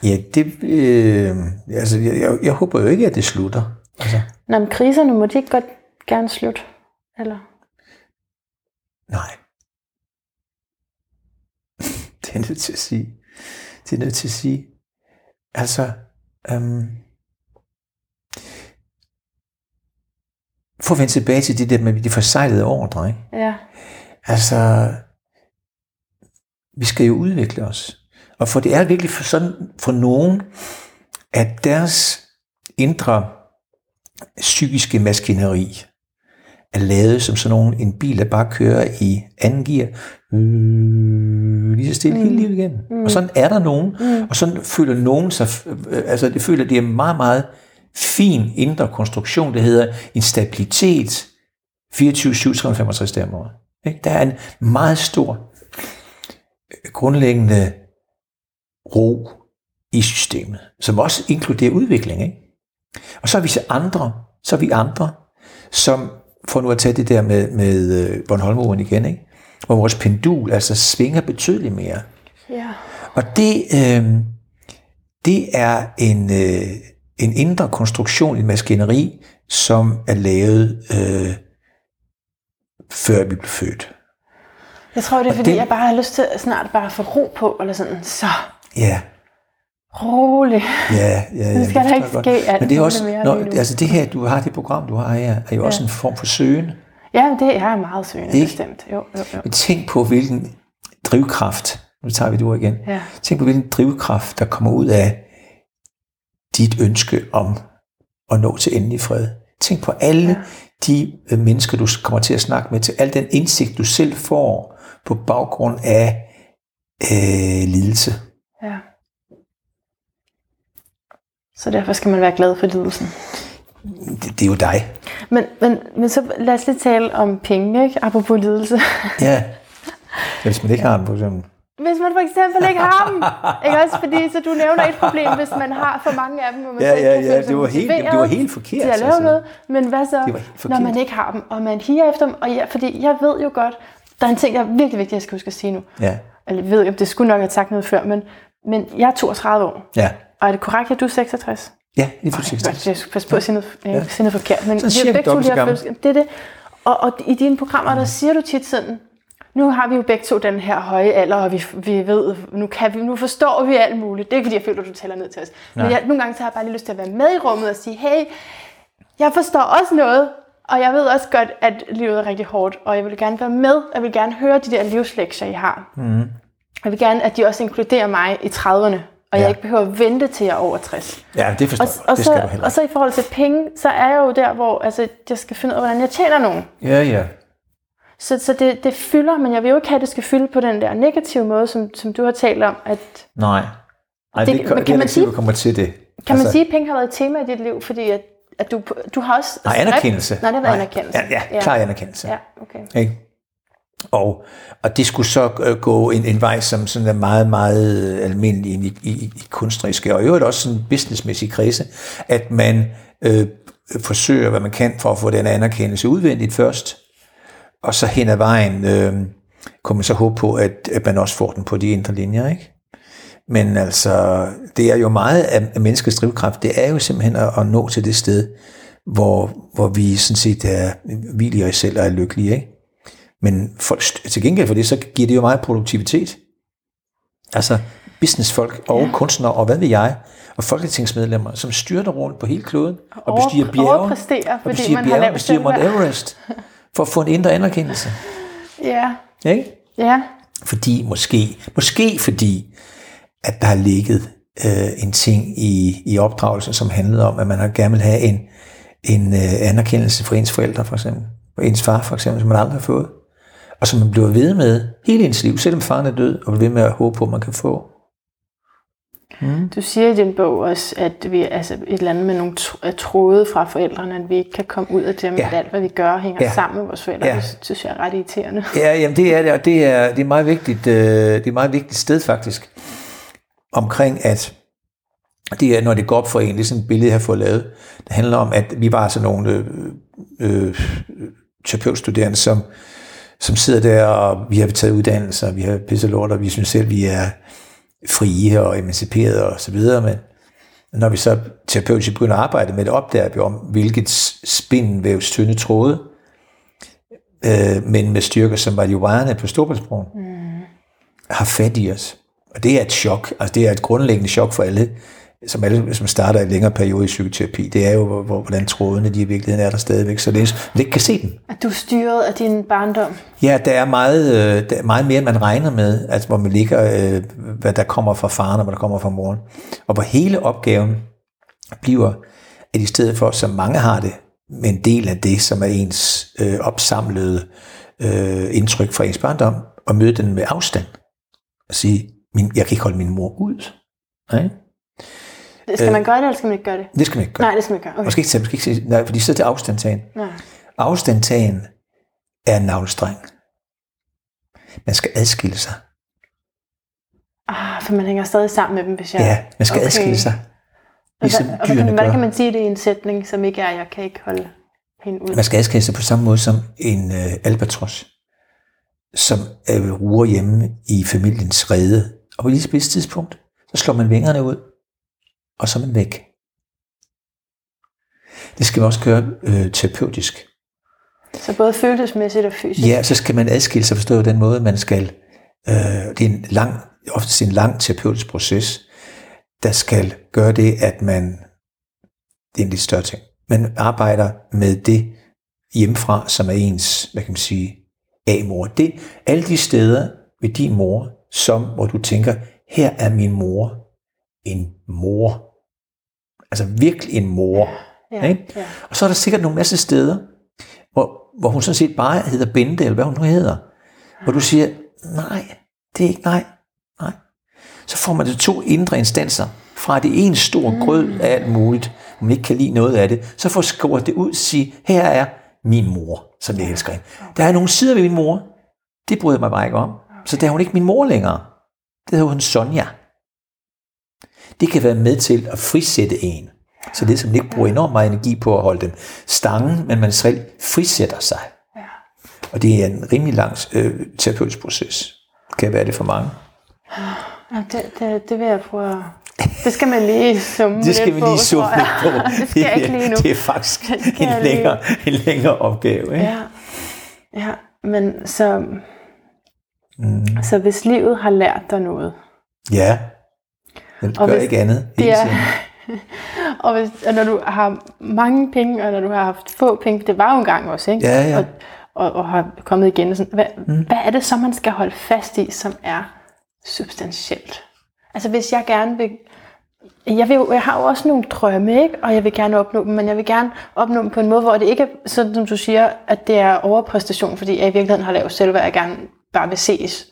ja, det, øh, altså, jeg, jeg, jeg håber jo ikke, at det slutter. Altså.
Nå, men kriserne må de ikke godt gerne slutte, eller?
Nej. det er nødt til at sige. Det er nødt til at sige. Altså, øhm, for at vende tilbage til det der med de forsejlede ordre, ikke?
Ja.
Altså, vi skal jo udvikle os. Og for det er virkelig for sådan for nogen, at deres indre psykiske maskineri er lavet som sådan nogen, en bil, der bare kører i anden gear, øh, lige så stille mm. hele livet igen. Mm. Og sådan er der nogen, mm. og sådan føler nogen sig, øh, altså det føler, det er meget, meget fin indre konstruktion, det hedder en stabilitet, 24, 7, 365 dage om året. Der er en meget stor grundlæggende ro i systemet, som også inkluderer udvikling. Ikke? Og så er vi så andre, så er vi andre, som, for nu at tage det der med, med øh, Bornholmeroen igen, ikke? hvor vores pendul altså svinger betydeligt mere.
Ja.
Og det, øh, det er en, øh, en indre konstruktion, en maskineri, som er lavet øh, før vi blev født.
Jeg tror, det er, og fordi det, jeg bare har lyst til snart bare at få ro på, eller sådan, så
ja.
rolig.
Ja, ja, ja.
Det skal der ikke ske alt
Men det er også, når, altså det her, du har, det program, du har her, er jo ja. også en form for søgen.
Ja, det er meget søgende, ikke? bestemt. Jo, jo, jo.
Men tænk på, hvilken drivkraft, nu tager vi det ord igen,
ja.
tænk på, hvilken drivkraft, der kommer ud af dit ønske om at nå til endelig fred. Tænk på alle ja. de øh, mennesker, du kommer til at snakke med, til al den indsigt, du selv får på baggrund af øh, lidelse.
Ja. Så derfor skal man være glad for lidelsen.
Det, det er jo dig.
Men, men, men så lad os lige tale om penge, ikke? apropos lidelse.
ja, hvis man ikke har den, for eksempel.
Hvis man for eksempel ikke har dem. Ikke også? Fordi så du nævner et problem, hvis man har for mange af dem, og man
Ja, ja, ja, det var helt- det var helt forkert,
til at lave
altså.
noget. Men hvad så, når man ikke har dem, og man higer efter dem? Og ja, fordi jeg ved jo godt, der er en ting, der er virkelig vigtigt, jeg skal huske at sige nu.
Ja,
Eller jeg ved ikke, om det skulle nok have sagt noget før, men, men jeg er 32 år.
ja.
Og er det korrekt, at du er 66?
Ja, lige for
Jeg skal passe på at sige noget, ja. sige noget forkert, men
Sådan
vi
cirka
begge to
så
følelser. Det er det. Og, og i dine programmer, der siger du tit sådan, nu har vi jo begge to den her høje alder, og vi, vi ved, nu, kan vi, nu forstår vi alt muligt. Det er ikke, fordi jeg føler, at du taler ned til os. Men
Nej.
jeg, nogle gange så har jeg bare lige lyst til at være med i rummet og sige, hey, jeg forstår også noget, og jeg ved også godt, at livet er rigtig hårdt, og jeg vil gerne være med, jeg vil gerne høre de der livslektier, I har. Mm. Jeg vil gerne, at de også inkluderer mig i 30'erne, og
Ja.
jeg ikke behøver at vente til jeg er over 60.
Ja, det forstår
Og,
jeg.
og,
Det skal du
så,
heller
og så i forhold til penge, så er jeg jo der, hvor altså, jeg skal finde ud af, hvordan jeg tjener nogen.
Ja, ja.
Så, så det, det fylder, men jeg vil jo ikke have, at det skal fylde på den der negative måde, som, som du har talt om. At,
Nej. Ej,
Det-
det,
men
det,
kan
er
man
ikke
sige-
sikkert, kommer til det.
kan altså, man sige, at penge har været et tema i dit liv, fordi at, at du, du har også...
Nej, anerkendelse.
Nej, det har været
Nej.
anerkendelse.
Ja, ja, klar anerkendelse.
Ja, okay.
Ikke? Og, og det skulle så øh, gå en, en vej, som sådan er meget, meget øh, almindelig i, i, i kunstneriske, og i øvrigt også sådan businessmæssige kredse, at man øh, forsøger, hvad man kan for at få den anerkendelse udvendigt først, og så hen ad vejen øh, kunne man så håbe på, at, at man også får den på de indre linjer, ikke? Men altså, det er jo meget af menneskets drivkraft, det er jo simpelthen at, at nå til det sted, hvor, hvor vi sådan set er hviler i selv og er lykkelige, ikke? Men for, til gengæld for det, så giver det jo meget produktivitet. Altså businessfolk og ja. kunstnere og hvad ved jeg, og folketingsmedlemmer, som styrter rundt på hele kloden og
Over-
bestiger bjerge, og
fordi
bestiger bjerge,
lavt
bestiger Mount. Everest, for at få en indre anerkendelse.
Ja,
Ikke?
ja.
Fordi, måske, måske fordi, at der har ligget øh, en ting i, i opdragelsen, som handlede om, at man har gerne vil have en, en øh, anerkendelse fra ens forældre, for eksempel. Og ens far, for eksempel, som man aldrig har fået. Og som man bliver ved med hele ens liv, selvom faren er død, og bliver ved med at håbe på, at man kan få.
Du siger i din bog også, at vi altså et eller andet med nogle tr- tråde fra forældrene, at vi ikke kan komme ud af dem,
Ja.
at alt, hvad vi gør, hænger
Ja.
sammen med vores forældre.
Ja.
Det synes jeg er ret irriterende.
Ja, jamen det er det, og det er, det er meget vigtigt, øh, det er et meget vigtigt sted faktisk, omkring at, det er, når det går op for en, det er sådan et billede, jeg har fået lavet, det handler om, at vi var sådan nogle øh, øh, terapeutstuderende, som, som sidder der, og vi har taget uddannelser, vi har pisse lort, og vi synes selv, vi er frie og emanciperede og så videre, men når vi så terapeutisk begynder at arbejde med det, opdager vi om, hvilket spindelvævs tynde tråde, øh, men med styrker som marihuana på Storbritannien, mm. har fat i os. Og det er et chok. Altså det er et grundlæggende chok for alle, som alle, som starter en længere periode i psykoterapi. Det er jo, hvor, hvor- hvordan trådene de i virkeligheden er der stadigvæk, så det man ikke kan se dem.
At du er styret af din barndom.
Ja, der er meget, øh, der er meget mere, man regner med, altså hvor man ligger, øh, hvad der kommer fra faren og hvad der kommer fra moren. Og hvor hele opgaven bliver, at i stedet for, som mange har det, med en del af det, som er ens øh, opsamlede øh, indtryk fra ens barndom, og møde den med afstand. Og sige, min, jeg kan ikke holde min mor ud. Nej?
Skal man gøre det, eller skal man ikke gøre det?
Det skal man ikke gøre.
Nej, det skal man ikke gøre. Okay.
Måske ikke, sige- måske ikke sige, nej, fordi så er det afstandtagen.
Nej.
Afstandtagen er en navlestreng. Man skal adskille sig.
Ah, for man hænger stadig sammen med dem, hvis jeg...
Ja, man skal okay. adskille sig. Ligesom
Hvordan, hvordan,
dyrene
hvordan kan
gør.
man sige det i en sætning, som ikke er, jeg kan ikke holde hende ud?
Man skal adskille sig på samme måde som en øh, albatros, som øh, ruer hjemme i familiens rede. Og på lige tidspunkt, så slår man vingerne ud, og så er man væk. Det skal man også gøre øh, terapeutisk.
Så både følelsesmæssigt og fysisk.
Ja, så skal man adskille sig forstået på den måde, man skal. Øh, det er en lang, ofte en lang terapeutisk proces, der skal gøre det, at man, det er en lidt større ting, man arbejder med det hjemmefra, som er ens, hvad kan man sige, A-mor. Det, alle de steder ved din mor, som, hvor du tænker, her er min mor en mor. Altså virkelig en mor.
ja,
ikke?
ja.
Og så er der sikkert nogle masse steder, hvor, hvor hun sådan set bare hedder Bente, eller hvad hun nu hedder. Hvor du siger, nej, det er ikke nej, nej. Så får man det to indre instanser, fra det ene store grød af alt muligt, hvor man ikke kan lide noget af det, så får skåret det ud og sige, her er min mor, som jeg elsker hende. Der er nogle sider ved min mor, det bryder jeg mig bare ikke om. Så der er hun ikke min mor længere. det hedder hun Sonja. Det kan være med til at frisætte en. Så det som ikke bruger enormt meget energi på at holde dem stangen, men man selv frisætter sig. Og det er en rimelig lang øh, terapeutisk proces. Kan være det for mange.
Ja, det, det, det vil jeg prøve at... Det skal man lige summe
Det skal vi
på,
lige summe lidt på.
det skal jeg ikke lige nu.
Det er faktisk en længere, en længere opgave. Ikke?
Ja, ja men så, mm. så hvis livet har lært dig noget,
Ja. Den gør
hvis-
ikke andet hele
Ja.
tiden.
og, hvis, og når du har mange penge, og når du har haft få penge, det var jo engang også, ikke?
Ja, ja.
Og, og, og har kommet igen. Og sådan, hvad, mm. hvad er det så, man skal holde fast i, som er substantielt? Altså hvis jeg gerne vil... Jeg, vil, jeg har jo også nogle drømme, ikke? og jeg vil gerne opnå dem, men jeg vil gerne opnå dem på en måde, hvor det ikke er sådan, som du siger, at det er overpræstation, fordi jeg i virkeligheden har lavet selvværd, jeg gerne bare vil ses,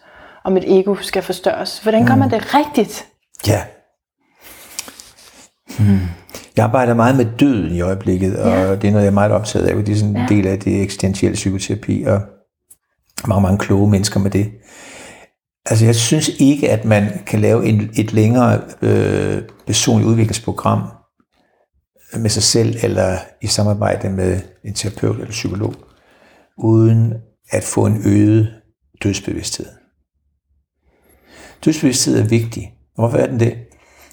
og mit ego skal forstørres. Hvordan gør man det rigtigt?
Ja. Hmm. Jeg arbejder meget med døden i øjeblikket, og
Ja.
det er noget, jeg er meget optaget af. Det er sådan en del af det eksistentielle psykoterapi, og mange, mange kloge mennesker med det. Altså, jeg synes ikke, at man kan lave en, et længere øh, personligt udviklingsprogram med sig selv, eller i samarbejde med en terapeut eller psykolog, uden at få en øget dødsbevidsthed. Dødsbevidsthed er vigtig. Hvorfor er den det?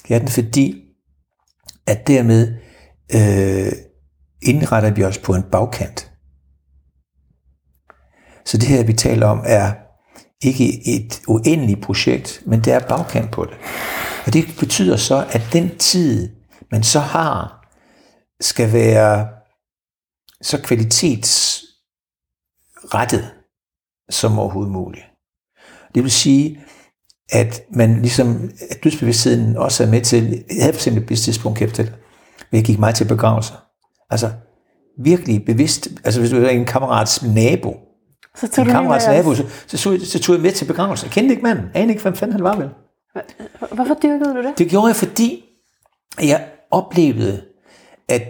Det er den, fordi at dermed øh, indretter vi os på en bagkant. Så det her, vi taler om, er ikke et uendeligt projekt, men det er bagkant på det. Og det betyder så, at den tid, man så har, skal være så kvalitetsrettet som overhovedet muligt. Det vil sige, at man ligesom, at dødsbevidstheden også er med til, jeg havde for eksempel et tidspunkt kæft til, men jeg gik meget til begravelser. Altså, virkelig bevidst, altså hvis du er en kammerats nabo,
Så tog
en kammerats nabo, så, så, så, så tog jeg med til begravelser. Jeg kendte ikke manden, anede ikke, hvem fanden han var vel.
Hvorfor dyrkede du det?
Det gjorde jeg, fordi jeg oplevede, at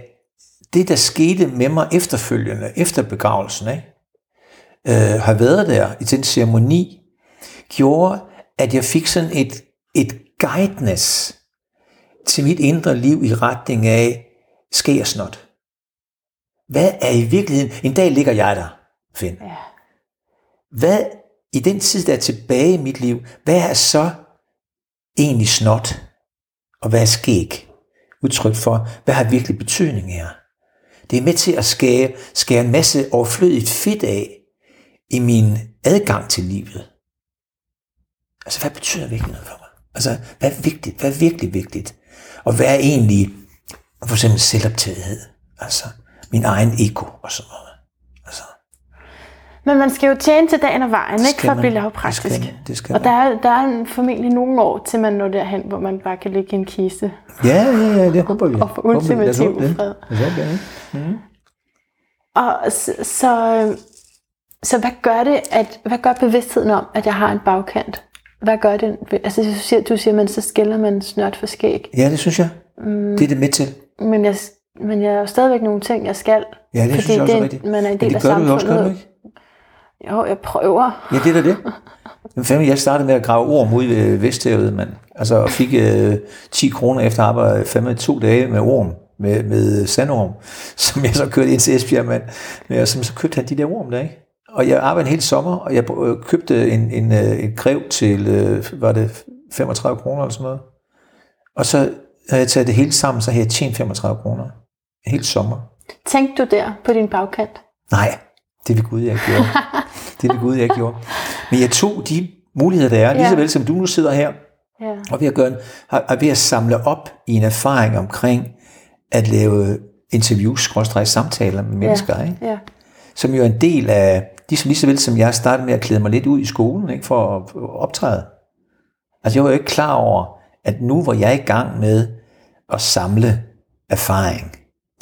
det, der skete med mig efterfølgende, efter begravelsen, ikke, øh, har været der i den ceremoni, gjorde, at jeg fik sådan et, et guidance til mit indre liv i retning af skærsnot. Hvad er i virkeligheden? En dag ligger jeg der, Finn.
Ja.
Hvad i den tid, der er tilbage i mit liv, hvad er så egentlig snot? Og hvad er skæg? Udtryk for, hvad har virkelig betydning her? Det er med til at skære, skære en masse overflødigt fedt af i min adgang til livet. Altså, hvad betyder virkelig noget for mig? Altså, hvad er vigtigt? Hvad er virkelig vigtigt? Og hvad er egentlig, for eksempel selvoptagethed? Altså, min egen ego og sådan noget. Altså,
Men man skal jo tjene til dagen og vejen,
Det
ikke
skal
for at blive
Det
lavpraktisk.
skal man. Det skal
og der er, der er formentlig nogle år, til man når derhen, hvor man bare kan ligge i en kiste.
ja, ja, ja, det håber vi.
Og få
Håber
ultimativ
håbe det.
fred.
Håbe det, ikke?
Og så, så, øh, så hvad gør det, at, hvad gør bevidstheden om, at jeg har en bagkant? Hvad gør det? Altså, du siger, du siger man så skiller man snørt for skæg.
Ja, det synes jeg. Mm. Det er det med til.
Men jeg, men jeg er jo stadigvæk nogle ting, jeg skal.
Ja, det
fordi
synes jeg også
det,
er rigtigt.
man er en
Men
del af
det gør du jo også, gør du
samfundet.
ikke?
Jo, jeg prøver.
Ja, det er da det. Men fandme, jeg startede med at grave orm ud ved Vesthavet, mand. Altså, og fik øh, 10 kroner efter at arbejde fandme to dage med orm, med, med sandorm, som jeg så kørte ind til Esbjerg, mand. Men som så købte han de der orm der, ikke? Og jeg arbejdede en hel sommer, og jeg øh, købte en, en, øh, en grev til, øh, var det 35 kroner eller sådan noget. Og så havde jeg taget det hele sammen, så havde jeg tjent 35 kroner. En hel sommer.
Tænkte du der på din bagkant?
Nej, det vil Gud, jeg ikke gjorde. det vil Gud, jeg ikke gjorde. Men jeg tog de muligheder, der er, lige så
Ja.
vel som du nu sidder her,
Ja.
og ved at, gøre en, og og ved at samle op i en erfaring omkring at lave interviews, samtaler med mennesker, ikke?
ja.
som jo er en del af, ligesom lige så vel som jeg startede med at klæde mig lidt ud i skolen, ikke, for at optræde. Altså jeg var jo ikke klar over, at nu var jeg i gang med at samle erfaring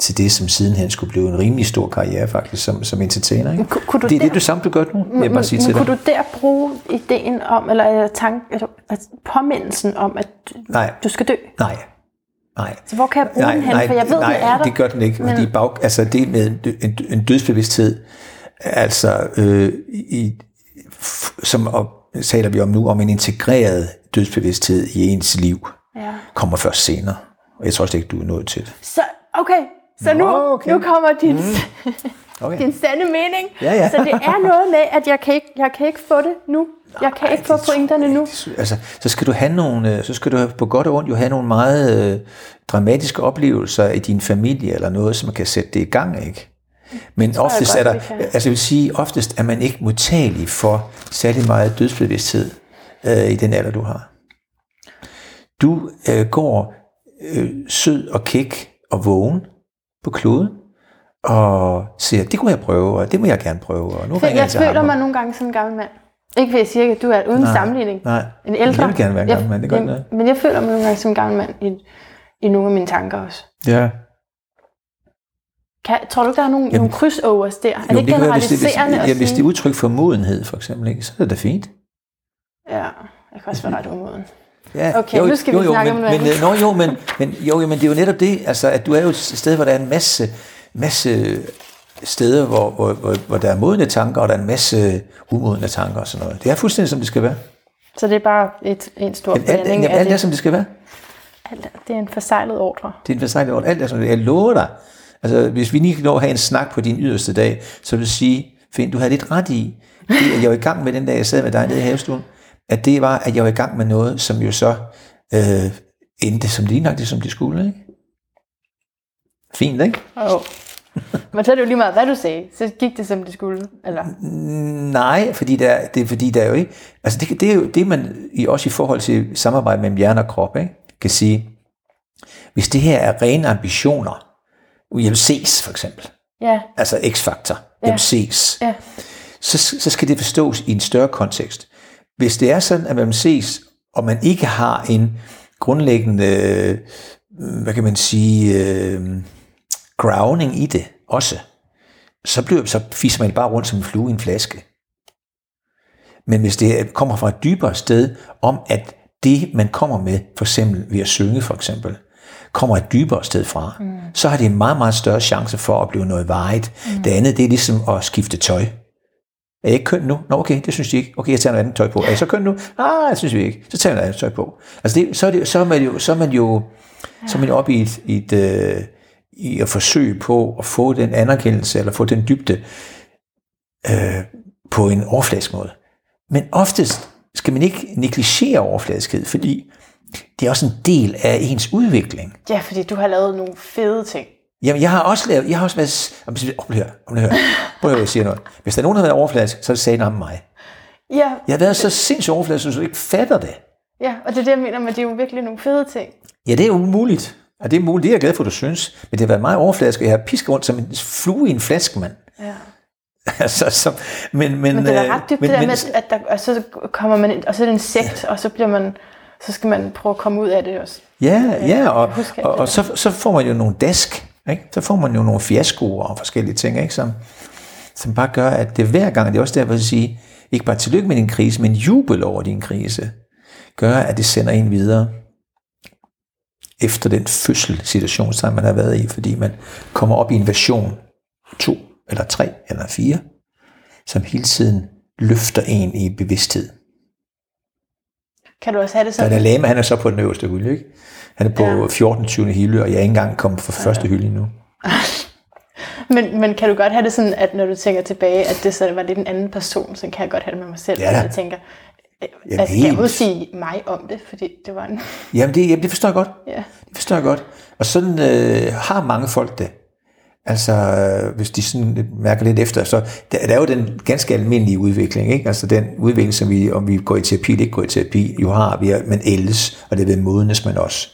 til det, som sidenhen skulle blive en rimelig stor karriere faktisk, som, som entertainer. Ikke?
Kunne, kunne du
Det er
der,
det, du samme du gør nu, vil jeg bare sige
men,
til
men
dig.
kunne du der bruge ideen om, eller tank, altså, altså, påmindelsen om, at du,
Nej,
du skal dø?
nej, nej.
Så hvor kan jeg bruge
Nej,
den hen?
nej,
For jeg ved,
nej,
det er der.
det gør den ikke,
Men-
fordi bag, altså det med en, en dødsbevidsthed, altså øh, i, f- som og, taler vi om nu, om en integreret dødsbevidsthed i ens liv
Ja.
kommer først senere. Og jeg tror slet ikke, du er nået til det.
Så, okay. Så nu,
Nå, okay.
nu kommer din,
Okay.
din sande mening.
Ja, ja.
Så det er noget med, at jeg kan ikke, jeg kan ikke få det nu. Jeg kan ikke få pointerne nu.
Altså, så skal du have nogle, øh, så skal du på godt og ondt jo have nogle meget øh, dramatiske oplevelser i din familie eller noget, som kan sætte det i gang, ikke? Men
jeg
oftest
godt,
er der, altså jeg vil sige, oftest er man ikke modtagelig for særlig meget dødsbevidsthed øh, i den alder, du har. Du øh, går øh, sød og kæk og vågen på kloden, og siger, det kunne jeg prøve, og det må jeg gerne prøve, og nu
jeg
til
føler
ham.
mig nogle gange som en gammel mand. Ikke ved at sige, at du er uden
Nej,
sammenligning.
nej.
En ældre.
Jeg vil gerne være en gammel mand, det gør
jeg. Men jeg føler mig nogle gange som en gammel mand i, i nogle af mine tanker også.
Ja.
Kan, tror du ikke, der er nogle, nogle krydsovers der? Er det
Jo,
ikke
det kan være, hvis det, hvis,
generaliserende
ja, hvis det er udtryk for modenhed, for eksempel, ikke, så er det da fint.
Ja, jeg kan også være ret umoden.
Ja,
Okay, nu skal vi snakke
men,
om noget
men, øh, nå, jo, men, men, jo, jo, men det er jo netop det, altså, at du er jo et sted, hvor der er en masse, masse steder, hvor, hvor, hvor, hvor der er modne tanker, og der er en masse umodne tanker og sådan noget. Det er fuldstændig, som det skal være.
Så det er bare et, en stor
Alt, alt,
blanding
alt, er,
det.
som det skal være.
Alt, det er en forsejlet ordre.
Det er en forsejlet ord. Alt er, som det er. Jeg lover dig. Altså, hvis vi lige kan nå at have en snak på din yderste dag, så vil du sige, Finn, du havde lidt ret i, det, at jeg var i gang med den dag, jeg sad med dig nede i havestuen, at det var, at jeg var i gang med noget, som jo så øh, endte som lige nok det, som det skulle. Ikke? Fint, ikke?
Oh. Men så er det jo lige meget, hvad du sagde. Så gik det, som det skulle. Eller?
Nej, fordi der, det er fordi, der er jo ikke... Altså, det, det er jo det, man i, også i forhold til samarbejde mellem hjerne og krop, ikke, kan sige, hvis det her er rene ambitioner, ses for eksempel,
Ja,
altså x-faktor, jeg ses,
ja.
så, så skal det forstås i en større kontekst. Hvis det er sådan, at man ses, og man ikke har en grundlæggende, øh, hvad kan man sige, øh, grounding i det også, så, bliver, så fiser man bare rundt som en flue i en flaske. Men hvis det kommer fra et dybere sted, om at det, man kommer med, for eksempel ved at synge for eksempel, kommer et dybere sted fra, mm. så har det en meget, meget større chance for at blive noget vejet. Mm. Det andet, det er ligesom at skifte tøj. Er jeg ikke køn nu? Nå, okay, det synes de ikke. Okay, jeg tager noget andet tøj på. Er jeg så køn nu? Ah, det synes vi ikke. Så tager jeg noget andet tøj på. Altså, det, så, er det, så, er man jo, så er man jo, så er man jo oppe i et, i et øh, i at forsøge på at få den anerkendelse, eller få den dybde øh, på en overfladisk måde. Men oftest skal man ikke negligere overfladiskhed, fordi det er også en del af ens udvikling.
ja, fordi du har lavet nogle fede ting.
Jamen, jeg har også lavet, jeg har også været, om oh, hør, om hør, prøv at høre, jeg siger noget. Hvis der er nogen, der har været overfladisk, så er det sagen om mig.
Ja,
Jeg har været så sindssygt overfladisk, at du ikke fatter det.
ja, og det er det, jeg mener med, at det er jo virkelig nogle fede ting.
Ja, det er umuligt. Og det er muligt, det er jeg glad for, du synes. Men det har været meget overfladisk, og jeg har pisket rundt som en flue i en flaske, mand.
Ja.
altså, så, men, men,
Men det er
øh,
ret dybt,
men,
det der
men,
med, at der, og så kommer man ind, og så er det en sekt, og så bliver man, så skal man prøve at komme ud af det også.
Ja, ja, og, og, og så, så får man jo nogle dask, ikke? så får man jo nogle fiaskoer og forskellige ting, ikke? Som, som bare gør, at det hver gang, det er også derfor at sige, ikke bare tillykke med din krise, men jubel over din krise, gør, at det sender en videre efter den fødselssituation, som man har været i, fordi man kommer op i en version 2, eller 3, eller 4, som hele tiden løfter en i bevidsthed.
Kan du også have det
Så
sådan?
der Lama, han er så på den øverste hylde, ikke? Han er på
Ja.
ja. 14. 20. hylde, og jeg er ikke engang kommet fra første hylde endnu.
Men, men kan du godt have det sådan, at når du tænker tilbage, at det så var lidt en anden person, så kan jeg godt have det med mig selv,
Ja.
jeg tænker, øh,
Jamen,
altså, kan jeg
helt.
udsige mig om det, fordi det var en...
Jamen det, jamen, det forstår jeg godt.
Ja.
Det forstår jeg godt. Og sådan øh, har mange folk det. Altså, øh, hvis de sådan mærker lidt efter, så der, der er jo den ganske almindelige udvikling, ikke? Altså den udvikling, som vi, om vi går i terapi eller ikke går i terapi, jo har vi, man ældes, og det vil modnes man også.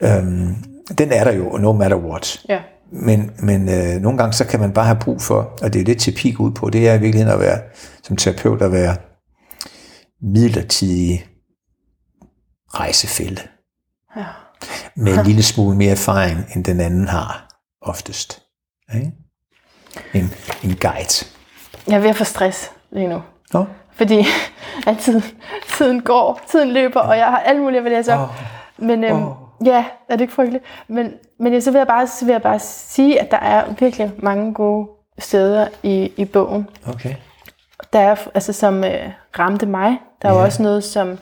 Øhm, den er der jo, no matter what.
Ja.
Men, men øh, nogle gange så kan man bare have brug for, og det er det terapi går ud på, det er i virkeligheden at være, som terapeut, at være midlertidig rejsefælde.
Ja.
Med en lille smule mere erfaring, end den anden har, oftest. Ikke? En, en guide.
Jeg er ved at få stress lige nu.
Nå?
Fordi at tiden, tiden går, tiden løber, og jeg har alt muligt, jeg vil læse op.
Åh.
Men øhm,
Åh.
ja, er det ikke frygteligt? Men, men jeg- så, vil jeg bare, så vil jeg bare sige, at der er virkelig mange gode steder i, i bogen.
Okay.
Der er, altså, som øh, ramte mig. Der er jo
Ja.
også noget, som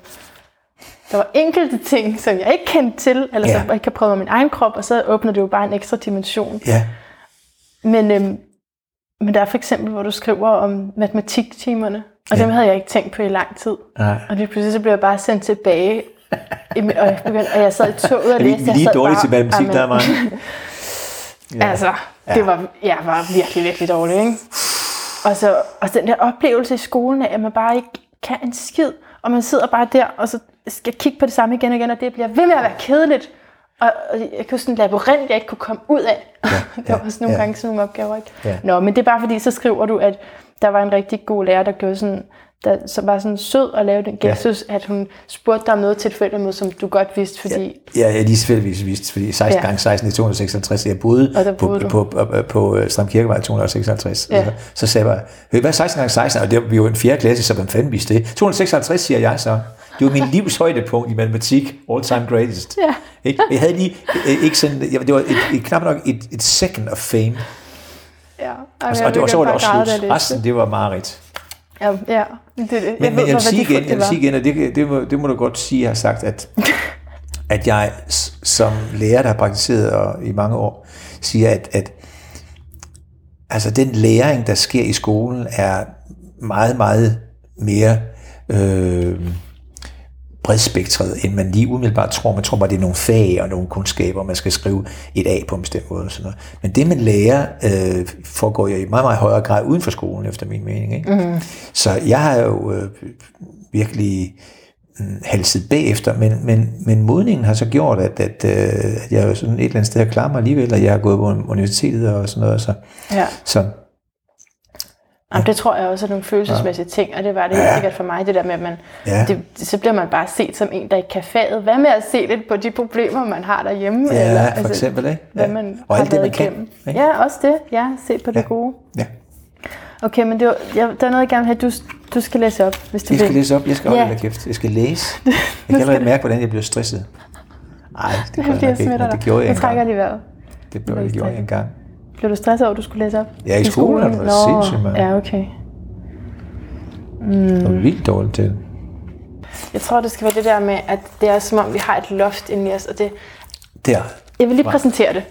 der var enkelte ting, som jeg ikke kendte til, eller
Ja.
som jeg ikke kan prøve med min egen krop, og så åbner det jo bare en ekstra dimension.
Ja.
Men, øhm, men der er for eksempel, hvor du skriver om matematiktimerne, og
Ja.
dem havde jeg ikke tænkt på i lang tid.
Nej.
Og lige pludselig så blev jeg bare sendt tilbage, og, jeg begyndte, og jeg sad i toget og læste.
er lige dårlige
bare-
til matematik,
Jamen,
der er mig.
Ja. Altså, det var, jeg var virkelig, virkelig dårlig, ikke? Og så og den der oplevelse i skolen af, at man bare ikke kan en skid, og man sidder bare der, og så skal kigge på det samme igen og igen, og det bliver ved med at være kedeligt. Og, og jeg kunne sådan en labyrint, jeg ikke kunne komme ud af. Ja, det var
ja,
også nogle
ja.
gange sådan nogle opgaver, ikke?
Ja.
Nå, men det er bare fordi, så skriver du, at der var en rigtig god lærer, der gjorde sådan, der som var sådan sød og lavede den
Ja.
gestus, at hun spurgte dig om noget til et forældremøde, som du godt vidste, fordi
Ja, jeg har lige selvfølgelig vist, fordi 16
Ja.
gange 16 er 256, jeg boede,
der boede
på, på, på, på øh, Stram Kirkevej 256.
Ja.
Så, så sagde jeg, "Hey, hvad er 16 gange 16? Og det var jo en fjerde klasse, så hvem fanden vidste det? 256, siger jeg så. Det var min livs højdepunkt i matematik, all time greatest.
Ja.
Ikke? Jeg havde lige, øh, ikke sådan, jeg- det var et, et, knap nok et, et second of fame.
ja.
Og, så- og det var så var det også slut. Resten, det var mareridt.
Ja, ja. Det, det.
Men, men jeg vil sige igen, jeg vil sige igen, og det, det, må, det må du godt sige, jeg har sagt, at, at jeg som lærer, der har praktiseret i mange år, siger, at, at altså den læring, der sker i skolen, er meget, meget mere øh, bredspektret, end man lige umiddelbart tror. Man tror bare, det er nogle fag og nogle kundskaber, man skal skrive et A på en bestemt måde. Og sådan noget. Men det, man lærer, øh, foregår jo i meget, meget højere grad uden for skolen, efter min mening. Ikke? Mm. Så jeg har jo øh, virkelig mm, halset bagefter, men, men, men modningen har så gjort, at, at, øh, at jeg jo sådan et eller andet sted har klaret mig alligevel, og jeg har gået på universitetet og sådan noget. Så,
Ja.
så
Jamen, det tror jeg også er nogle følelsesmæssige ting, og det var det helt
Ja.
sikkert for mig, det der med, at man,
Ja.
det, så bliver man bare set som en, der ikke kan faget. Hvad med at se lidt på de problemer, man har derhjemme?
Ja,
eller,
for eksempel, ikke?
Hvad
Ja.
man
Og alt det, man kan,
igennem.
ikke?
Ja, også det. Ja, se på det
Ja.
gode.
ja.
Okay, men det var, jeg, der er noget, jeg gerne vil have, du, du skal læse op, hvis du
Jeg skal
vil.
læse op, jeg skal holde
Ja.
ja. kæft, jeg skal læse. Jeg kan allerede mærke, hvordan jeg bliver stresset. Nej, det gør jeg
jeg
nok ikke, men det gjorde jeg
trækker
engang. Det blev jeg gjorde jeg engang.
Blev du stresset over, at du skulle læse op?
Ja, i skolen er det sindssygt, mand.
Ja, okay.
Det var vildt dårligt til.
Jeg tror, det skal være det der med, at det er som om, vi har et loft inde i os, og det,
Der.
Jeg vil lige præsentere det.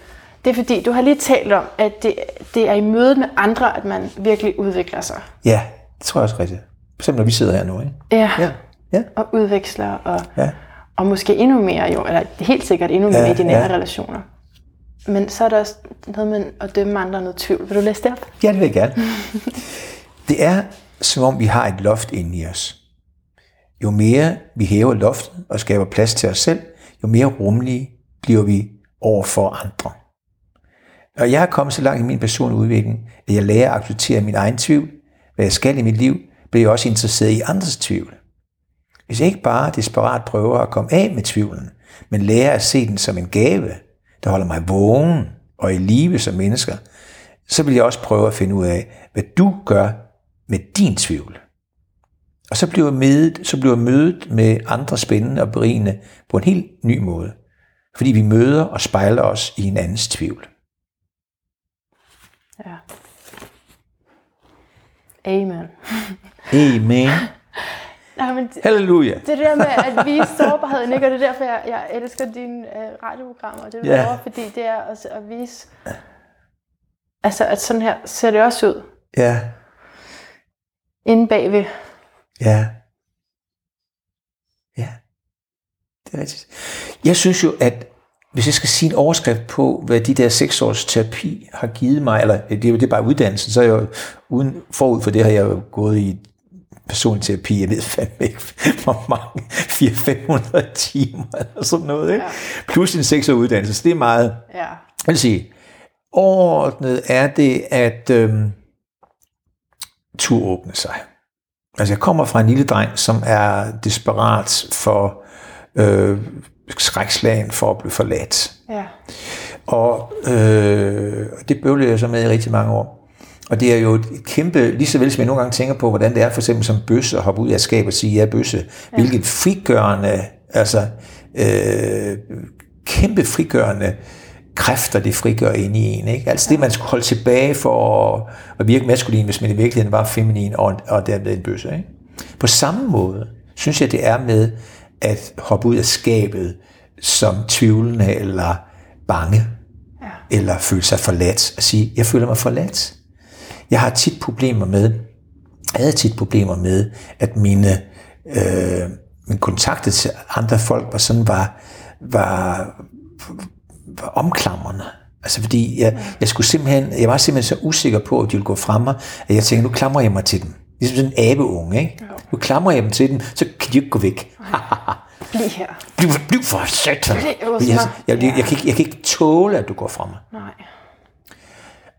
Det er fordi, du har lige talt om, at det, det er i mødet med andre, at man virkelig udvikler sig.
Ja, det tror jeg også rigtigt. For når vi sidder her nu, ikke?
Ja.
Ja, ja,
Og udveksler, og,
ja.
og måske endnu mere jo, eller helt sikkert endnu mere
Ja,
i de nære
ja.
relationer. Men så er der også noget med at dømme andre noget tvivl. Vil du læse det op?
Ja, det vil jeg gerne. Det er, som om vi har et loft inde i os. Jo mere vi hæver loftet og skaber plads til os selv, jo mere rummelige bliver vi over for andre. Og jeg er kommet så langt i min personlige udvikling, at jeg lærer at acceptere min egen tvivl. Hvad jeg skal i mit liv, bliver jeg også interesseret i andres tvivl. Hvis jeg ikke bare desperat prøver at komme af med tvivlen, men lærer at se den som en gave, der holder mig vågen og i live som mennesker, så vil jeg også prøve at finde ud af, hvad du gør med din tvivl. Og så bliver mødet, så bliver mødet med andre spændende og berigende på en helt ny måde. Fordi vi møder og spejler os i en andens tvivl.
Ja. Amen.
Amen.
Nej, men det,
Halleluja.
det der med at vise sårbarheden, ikke? og det er derfor, jeg, jeg elsker dine øh, radioprogrammer, og det du
Ja.
laver, fordi det er også at vise, altså at sådan her ser det også ud,
Ja,
inde bagved.
ja. Ja, det er rigtigt. Jeg synes jo, at hvis jeg skal sige en overskrift på, hvad de der seks års terapi har givet mig, eller det er jo det er bare uddannelsen, så er jeg jo uden, forud for det har jeg jo gået i personlig terapi, jeg ved fandme ikke, hvor mange, 400-500 timer eller sådan noget, ikke?
Ja.
plus en seks år uddannelse, så det er meget,
Ja.
jeg vil sige, overordnet er det, at øhm, tur åbne sig. Altså jeg kommer fra en lille dreng, som er desperat for øh, skrækslagen for at blive forladt.
Ja.
Og øh, det bøvlede jeg så med i rigtig mange år. Og det er jo et kæmpe, lige så vel som jeg nogle gange tænker på, hvordan det er for eksempel som bøsse at hoppe ud af skabet og sige, ja bøsse, ja. hvilket frigørende, altså øh, kæmpe frigørende kræfter, det frigør ind i en. Ikke? Altså det, man skulle holde tilbage for at, at virke maskulin, hvis man i virkeligheden var feminin og, og dermed en bøsse. Ikke? På samme måde synes jeg, det er med at hoppe ud af skabet som tvivlende eller bange, ja. eller føle sig forladt, og sige, jeg føler mig forladt. Jeg har tit problemer med, havde tit problemer med, at mine, øh, min kontakter til andre folk var sådan, var, var, var omklamrende. Altså fordi jeg, jeg, skulle simpelthen, jeg var simpelthen så usikker på, at de ville gå frem mig, at jeg tænkte, nu klamrer jeg mig til dem. Ligesom sådan en abeunge, ikke? Nu klamrer jeg dem til dem, så kan de ikke gå væk.
Bliv her.
Bliv, bliv for satan. Jeg, jeg, jeg, jeg, kan ikke, jeg kan ikke tåle, at du går fra mig.
Nej.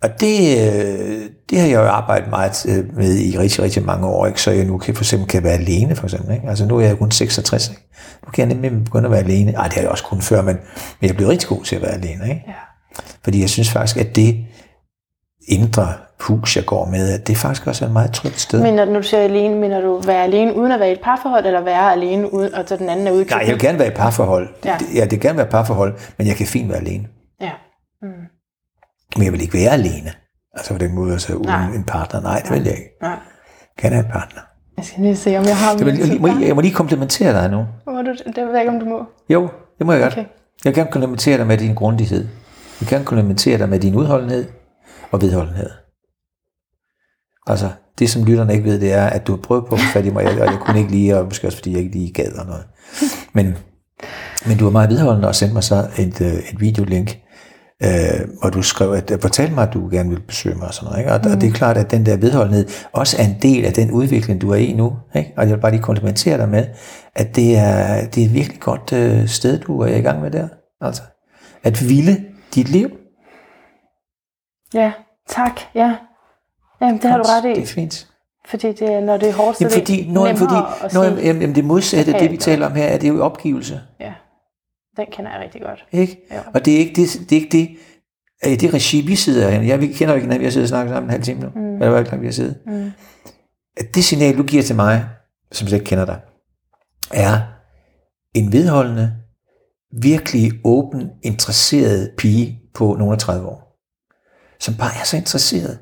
Og det, øh, det har jeg jo arbejdet meget øh, med i rigtig, rigtig mange år, ikke? så jeg nu kan, for eksempel kan være alene. For eksempel, ikke? Altså nu er jeg kun 66. Ikke? Nu kan jeg nemlig begynde at være alene. Ej, det har jeg også kun før, men, men jeg er blevet rigtig god til at være alene. Ikke?
Ja.
Fordi jeg synes faktisk, at det indre hus, jeg går med, at det faktisk også er et meget trygt sted.
Men når, du siger alene, mener du være alene uden at være i et parforhold, eller være alene uden, og så den anden er ude
Nej, jeg vil gerne være i parforhold.
Ja.
Ja. det vil gerne være parforhold, men jeg kan fint være alene.
Ja.
Men jeg vil ikke være alene. Altså på den måde, altså uden
Nej.
en partner. Nej, det vil jeg ikke.
Nej.
Jeg kan have en partner.
Jeg skal lige se, om jeg har
Jeg, vil, jeg, må, jeg må lige komplimentere dig nu.
Må du, det ved jeg ikke, om du må.
Jo, det må jeg godt.
Okay.
Jeg vil gerne komplimentere dig med din grundighed. Jeg gerne komplimentere dig med din udholdenhed og vedholdenhed. Altså, det som lytterne ikke ved, det er, at du har prøvet på at få fat i mig, og jeg kunne ikke lige, og måske også fordi jeg ikke lige gad og noget. Men, men du var meget vedholdende og sendte mig så et, øh, et videolink, øh, hvor du skrev, at fortalte mig, at du gerne ville besøge mig og sådan noget. Ikke? Og, mm. og det er klart, at den der vedholdenhed også er en del af den udvikling, du er i nu. Ikke? Og jeg vil bare lige komplimentere dig med, at det er, det er et virkelig godt øh, sted, du er i gang med der. Altså, at ville dit liv.
Ja, tak. Ja. Jamen, det har du ret
Det er
i.
fint.
Fordi det, er- når det er hårdt, så
Jamen,
er
fordi,
det
når,
nemmere
fordi
at
når,
sige,
jamen, det modsatte, det vi taler om her, er det jo opgivelse.
Ja, den kender jeg rigtig godt.
Ikke?
Ja.
Og det er ikke det, det, er ikke det, øh, det regi, vi sidder her. Jeg vi kender jo ikke hinanden, vi har siddet og snakket sammen en halv time nu. Mm. Eller hvor langt vi har siddet.
Mm.
At det signal, du giver til mig, som jeg ikke kender dig, er en vedholdende, virkelig åben, interesseret pige på nogle af 30 år. Som bare er så interesseret.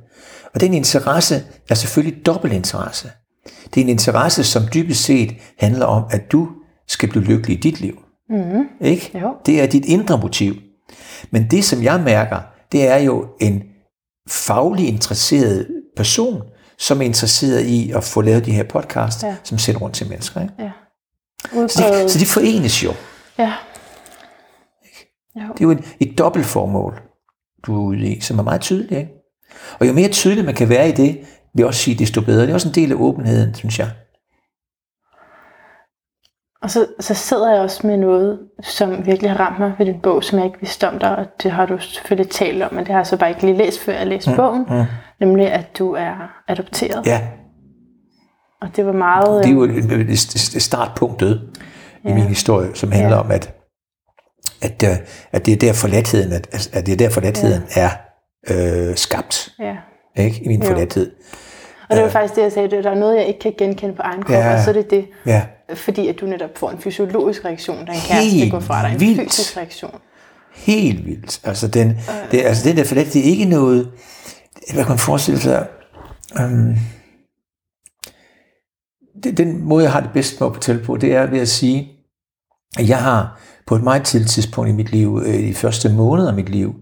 Og den interesse er selvfølgelig dobbelt interesse. Det er en interesse, som dybest set handler om, at du skal blive lykkelig i dit liv.
Mm.
Ikke?
Jo.
Det er dit indre motiv. Men det, som jeg mærker, det er jo en faglig interesseret person, som er interesseret i at få lavet de her podcast,
Ja.
som sætter rundt til mennesker. Ikke?
Ja.
Så, de,
Udpræget.
så de forenes jo.
Ja. Jo.
Det er jo et, et dobbelt formål, du er ude i, som er meget tydeligt. Ikke? Og jo mere tydeligt man kan være i det, vil jeg også sige, desto bedre. Det er også en del af åbenheden, synes jeg.
Og så, så sidder jeg også med noget, som virkelig har ramt mig ved din bog, som jeg ikke vidste om dig, og det har du selvfølgelig talt om, men det har jeg så bare ikke lige læst, før jeg læste mm, bogen, mm. nemlig at du er adopteret.
Ja,
Og det var meget...
det er jo et startpunktet i min historie, som handler
Ja.
om, at, at, øh, at det er der forladtheden, at, at det er der forladtheden er øh, skabt,
Ja.
ikke? i min
Jo.
forladthed.
Og det var faktisk det, jeg sagde, det er der er noget, jeg ikke kan genkende på egen krop,
Ja.
og så er det det,
Ja,
fordi at du netop får en fysiologisk reaktion, da en kæreste går fra dig, en
vildt.
fysisk reaktion.
helt vildt. Altså den, det, altså den der forladthed, det er ikke noget, hvad kan man forestille sig, um, det, den måde, jeg har det bedst med at fortælle på, det er ved at sige, at jeg har på et meget tidligt tidspunkt i mit liv, øh, i de første måneder af mit liv,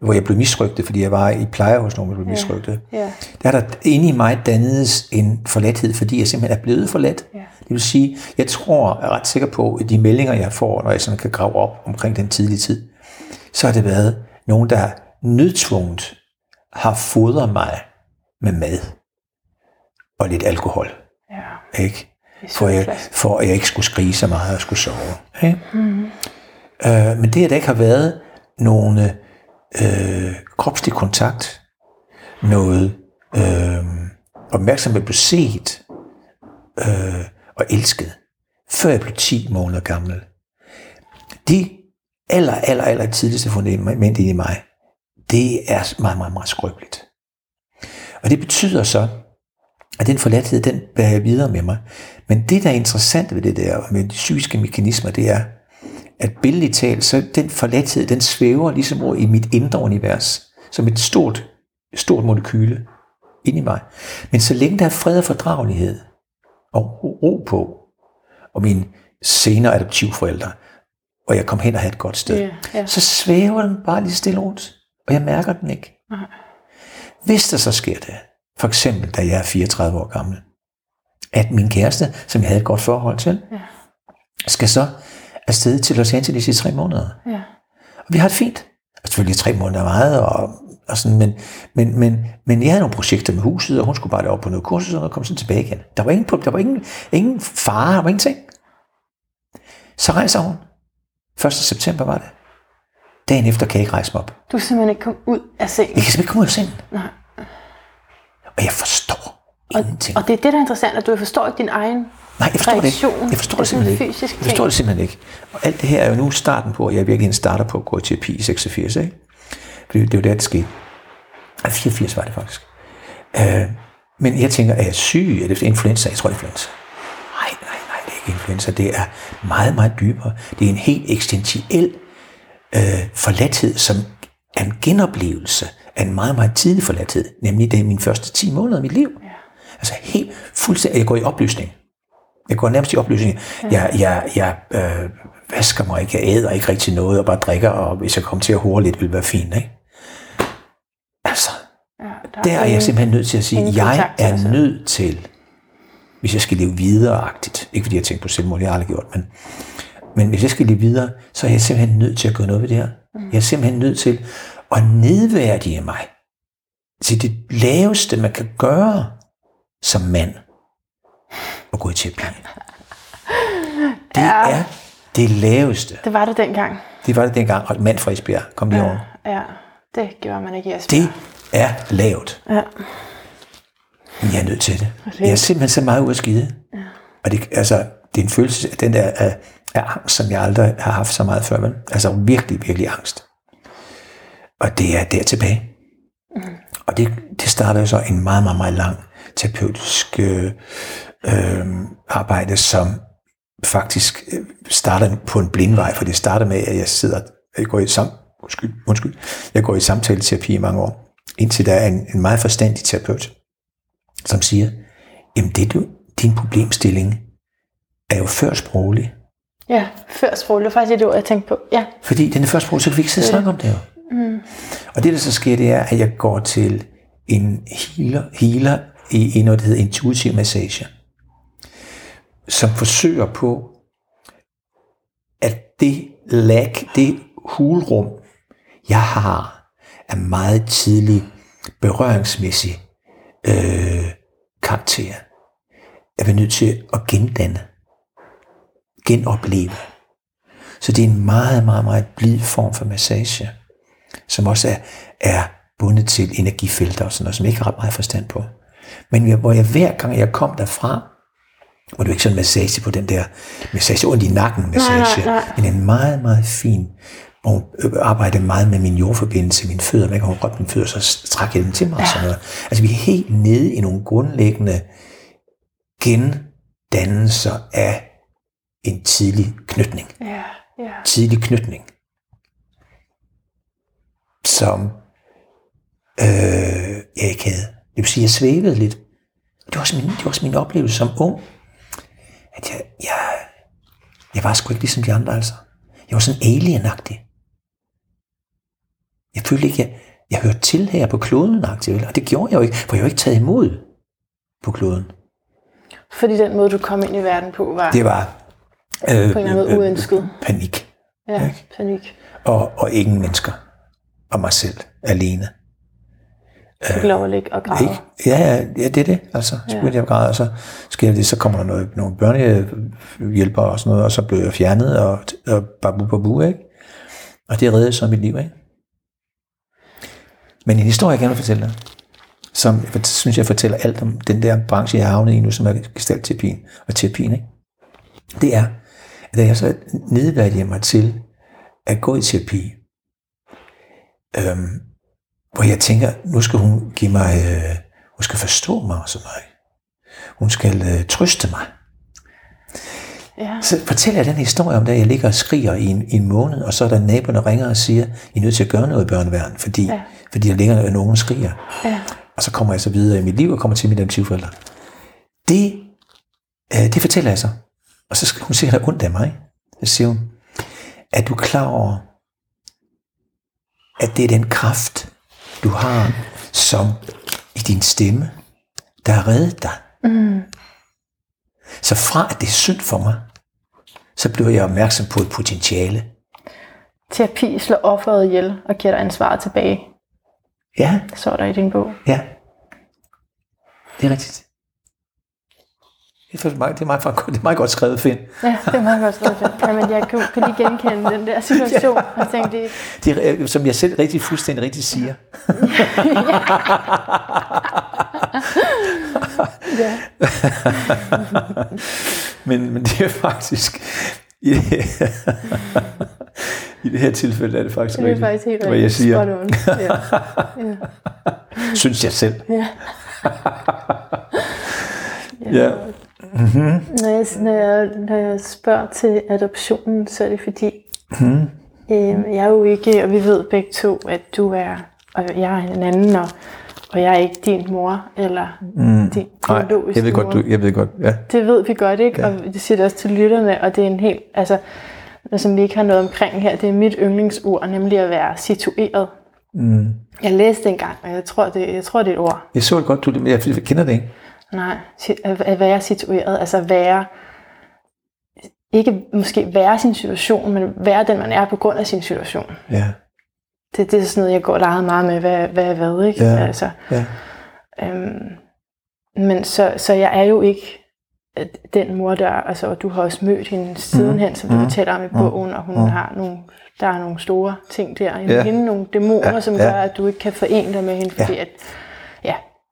hvor jeg blev misrygtet, fordi jeg var i pleje hos nogen, der blev misrygtet,
Ja.
der er der inde i mig dannedes en forladthed, fordi jeg simpelthen er blevet forladt.
Ja.
Det vil sige, jeg tror, jeg er ret sikker på, at de meldinger, jeg får, når jeg sådan kan grave op omkring den tidlige tid, så har det været nogen, der nødtvunget har fodret mig med mad og lidt alkohol.
Ja.
Ikke? For, jeg, for at jeg ikke skulle skrige så meget og skulle sove. Ikke? Mm-hmm. Øh, men det, at der ikke har været nogen øh, kropslig kontakt, noget øh, opmærksomhed blev set øh, og elsket, før jeg blev 10 måneder gammel. De aller, aller, aller tidligste fundament i mig, det er meget, meget, meget skrøbeligt. Og det betyder så, at den forladthed, den bærer jeg videre med mig. Men det, der er interessant ved det der, med de psykiske mekanismer, det er, at billedligt talt, så den forladthed, den svæver ligesom over i mit indre univers, som et stort, stort molekyle ind i mig. Men så længe der er fred og fordragelighed, og ro- på, og min senere adoptivforældre, og jeg kom hen og havde et godt sted,
Ja, ja.
så svæver den bare lige stille rundt, og jeg mærker den ikke.
Nej.
Hvis der så sker det, for eksempel da jeg er 34 år gammel, at min kæreste, som jeg havde et godt forhold til,
Ja.
skal så afsted til Los Angeles i tre måneder.
Ja.
Og vi har det fint. Og selvfølgelig tre måneder er meget, og, og sådan, men, men, men, men jeg havde nogle projekter med huset, og hun skulle bare derop på noget kursus, og kom så tilbage igen. Der var ingen, der var ingen, ingen fare, der var ingenting. Så rejser hun. 1. september var det. Dagen efter kan jeg ikke rejse mig op.
Du kan simpelthen ikke komme ud af sengen.
Jeg kan simpelthen ikke komme ud af sengen.
Nej.
Og jeg forstår ingenting.
Og det er det, der er interessant, at du forstår ikke din egen
Nej, jeg forstår det ikke.
reaktion.
Jeg forstår
Det
det simpelthen ikke. Jeg forstår det simpelthen ikke. Og alt det her er jo nu starten på, at jeg virkelig starter på at gå i terapi i 86, ikke? Fordi det er jo der, det skete. Ej, 84 var det faktisk. Øh, men jeg tænker, er jeg syg? Er det influenza? Jeg tror, det er influenza. Nej, nej, nej, det er ikke influenza. Det er meget, meget dybere. Det er en helt eksistentiel øh, forladthed, som er en genoplevelse af en meget, meget tidlig forladthed. Nemlig det er mine første 10 måneder af mit liv. Ja. Altså helt fuldstændig. Jeg går i opløsning. Jeg går nærmest i opløsning. Jeg, jeg, jeg øh, vasker mig ikke, jeg æder ikke rigtig noget, og bare drikker, og hvis jeg kommer til at hore lidt, vil det være fint, ikke? Altså,
Ja, der
der er jeg simpelthen nødt til at sige, jeg er
selv.
nødt til, hvis jeg skal leve videreagtigt, ikke fordi jeg tænker på selvmord, det har jeg aldrig gjort, men, men hvis jeg skal leve videre, så er jeg simpelthen nødt til at gøre noget ved det her. Jeg er simpelthen nødt til at nedværdige mig til det laveste, man kan gøre som mand, at gå i terapi. Det
Ja.
er det laveste.
Det var det dengang.
Det var det dengang, og mand fra Esbjerg kom lige over.
Ja, det gjorde man ikke i Esbjerg.
Det er lavt.
Ja.
Men jeg er nødt til det. Jeg er simpelthen så meget ud af skide. Ja. Og det, altså, det er en følelse af den der af, af angst, som jeg aldrig har haft så meget før. Vel? Altså virkelig, virkelig angst. Og det er der tilbage. Mm. Og det, det starter jo så en meget, meget, meget lang terapeutisk øh, øh, arbejde, som faktisk øh, starter på en blindvej, for det starter med, at jeg sidder, jeg går i sam, undskyld, undskyld, jeg går i samtaleterapi i mange år, indtil der er en, en meget forstandig terapeut, som siger, jamen det du, din problemstilling er jo før sproglig.
Ja, før sprog. Det var faktisk det ord, jeg tænkte på. Ja,
Fordi den er først sproglig, så kan vi ikke sidde og snakke om det jo. Mm. Og det der så sker, det er, at jeg går til en healer, healer i, i noget, der hedder intuitiv massage, som forsøger på, at det lag, det hulrum, jeg har, er meget tidlig berøringsmæssig øh, karakter, er vi nødt til at gendanne, genopleve. Så det er en meget, meget, meget blid form for massage, som også er, er bundet til energifelter og sådan noget, som jeg ikke har ret meget forstand på. Men hvor jeg hver gang jeg kom derfra, og det er ikke sådan en massage på den der massage ondt i nakken massage,
Nej, nej, nej.
men en meget, meget fin, hvor hun øh, arbejdede meget med min jordforbindelse, mine fødder, man kan hun røbe mine fødder, så træk jeg dem til mig og sådan noget. Altså vi er helt nede i nogle grundlæggende gendannelser af en tidlig knytning
ja, ja.
tidlig knytning, som øh, jeg ikke havde. Det vil sige, at jeg svævede lidt. Det var, også min, det var også min oplevelse som ung, at jeg, jeg, jeg var sgu ikke ligesom de andre, altså. Jeg var sådan alienagtig. Jeg følte ikke, jeg, jeg hørte til her på kloden, vel? og det gjorde jeg jo ikke, for jeg var ikke taget imod på kloden.
Fordi den måde, du kom ind i verden på, var
Det var øh,
på en eller anden måde uønsket.
panik.
Ja, panik.
Og, og ingen mennesker. Og mig selv alene.
Du fik lov at ligge og græde.
Ikke? Ja, ja, ja, det er det. Altså, så begyndte jeg at græde, og så sker det, så kommer der noget, nogle børnehjælper og sådan noget, og så blev jeg fjernet, og, og babu babu, ikke? Og det reddede så mit liv, ikke? Men en historie, jeg gerne vil fortælle dig, som jeg synes, jeg fortæller alt om den der branche, jeg har havnet i nu, som er gestaltterapien og terapien, ikke? Det er, at jeg så nedværdiger mig til at gå i terapi, øhm, hvor jeg tænker, nu skal hun give mig, øh, hun skal forstå mig og sådan noget. Hun skal øh, trøste mig.
Ja.
Så fortæller jeg den historie om, da jeg ligger og skriger i en, i en måned, og så er der naboen, der ringer og siger, I er nødt til at gøre noget i børneværn, fordi, ja. Fordi der ligger en unge skriger.
Ja.
Og så kommer jeg så videre i mit liv og kommer til mine adoptivforældre. Det, øh, det fortæller jeg så. Og så skal hun sikkert ondt af mig. Så siger hun, er du klar over, at det er den kraft, du har, som i din stemme, der har reddet dig. Mm. Så fra at det er synd for mig, så bliver jeg opmærksom på et potentiale.
Terapi slår offeret ihjel og giver dig ansvaret tilbage.
Ja,
Så er der i din bog.
ja. Det er rigtigt. Det er, meget, det, er meget, det er meget godt skrevet, Finn.
Ja, det er meget godt skrevet. Jamen, jeg kan, kan lige genkende den der situation. ja. Jeg tænkte, det,
Det er, som jeg selv rigtig fuldstændig rigtigt siger.
ja.
Men, men det er faktisk... I det, her, I det her tilfælde er det faktisk
det er
rigtigt,
faktisk helt
hvad jeg
rigtigt.
siger.
Ja. Ja.
Synes jeg selv.
Ja.
Ja.
Når, jeg, når, jeg, når jeg spørger til adoptionen, så er det fordi,
Hmm.
øh, jeg er jo ikke, og vi ved begge to, at du er, og jeg er en anden, og, og jeg er ikke din mor, eller mm. din biologiske
jeg ved godt,
mor.
du, jeg ved godt, ja.
Det ved vi godt, ikke? Ja. Og det siger det også til lytterne, og det er en helt, altså, som vi ikke har noget omkring her, det er mit yndlingsord, nemlig at være situeret.
Mm.
Jeg læste engang, og jeg tror, det, jeg tror, det er et ord.
Jeg så det godt, du, jeg kender det ikke.
Nej, at være situeret, altså være, ikke måske være sin situation, men være den, man er på grund af sin situation.
Ja,
Det, det er sådan noget, jeg går leget meget med, hvad, hvad er hvad, ikke?
Ja.
Altså,
ja.
øhm, men så, så jeg er jo ikke øh, den mor, der, altså, og du har også mødt hende sidenhen, som du
Mhm.
fortæller om i bogen, og hun har nogle, der er nogle store ting der i
Ja.
hende, nogle dæmoner,
Ja,
som
ja.
gør, at du ikke kan forene dig med hende, fordi
Ja.
at.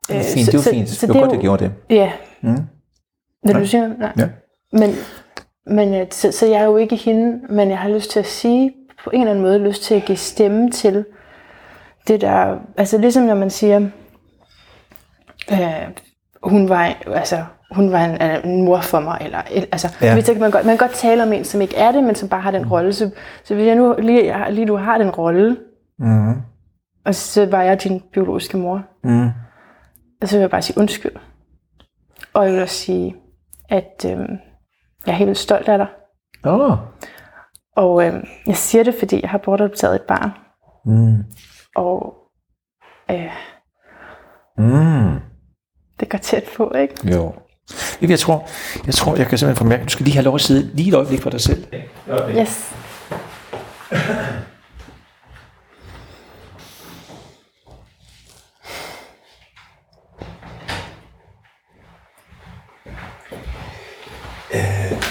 Det var
øh,
fint, det var fint. Det var godt, du gjorde det.
Ja.
Mm.
Vil du sige noget? Nej.
Ja.
Men, men øh, så, så jeg er jo ikke hende, men jeg har lyst til at sige, på en eller anden måde, lyst til at give stemme til det der, altså ligesom når man siger, øh, hun var, altså, hun var en, en mor for mig, eller, altså,
Ja.
ja. hvis man, godt, man kan godt tale om en, som ikke er det, men som bare har den rolle, så, så hvis jeg nu lige, jeg- lige du har den rolle,
Mm.
og så var jeg din biologiske mor,
Mm.
Og så vil jeg bare sige undskyld. Og jeg vil også sige, at øh, jeg er helt vildt stolt af dig.
Oh.
Og øh, jeg siger det, fordi jeg har bortadopteret et barn.
Mm.
Og øh,
Mm.
det går tæt på, ikke?
Jo. Jeg tror, jeg tror, jeg kan simpelthen formærke, du skal lige have lov at sidde lige et øjeblik for dig selv.
Yes.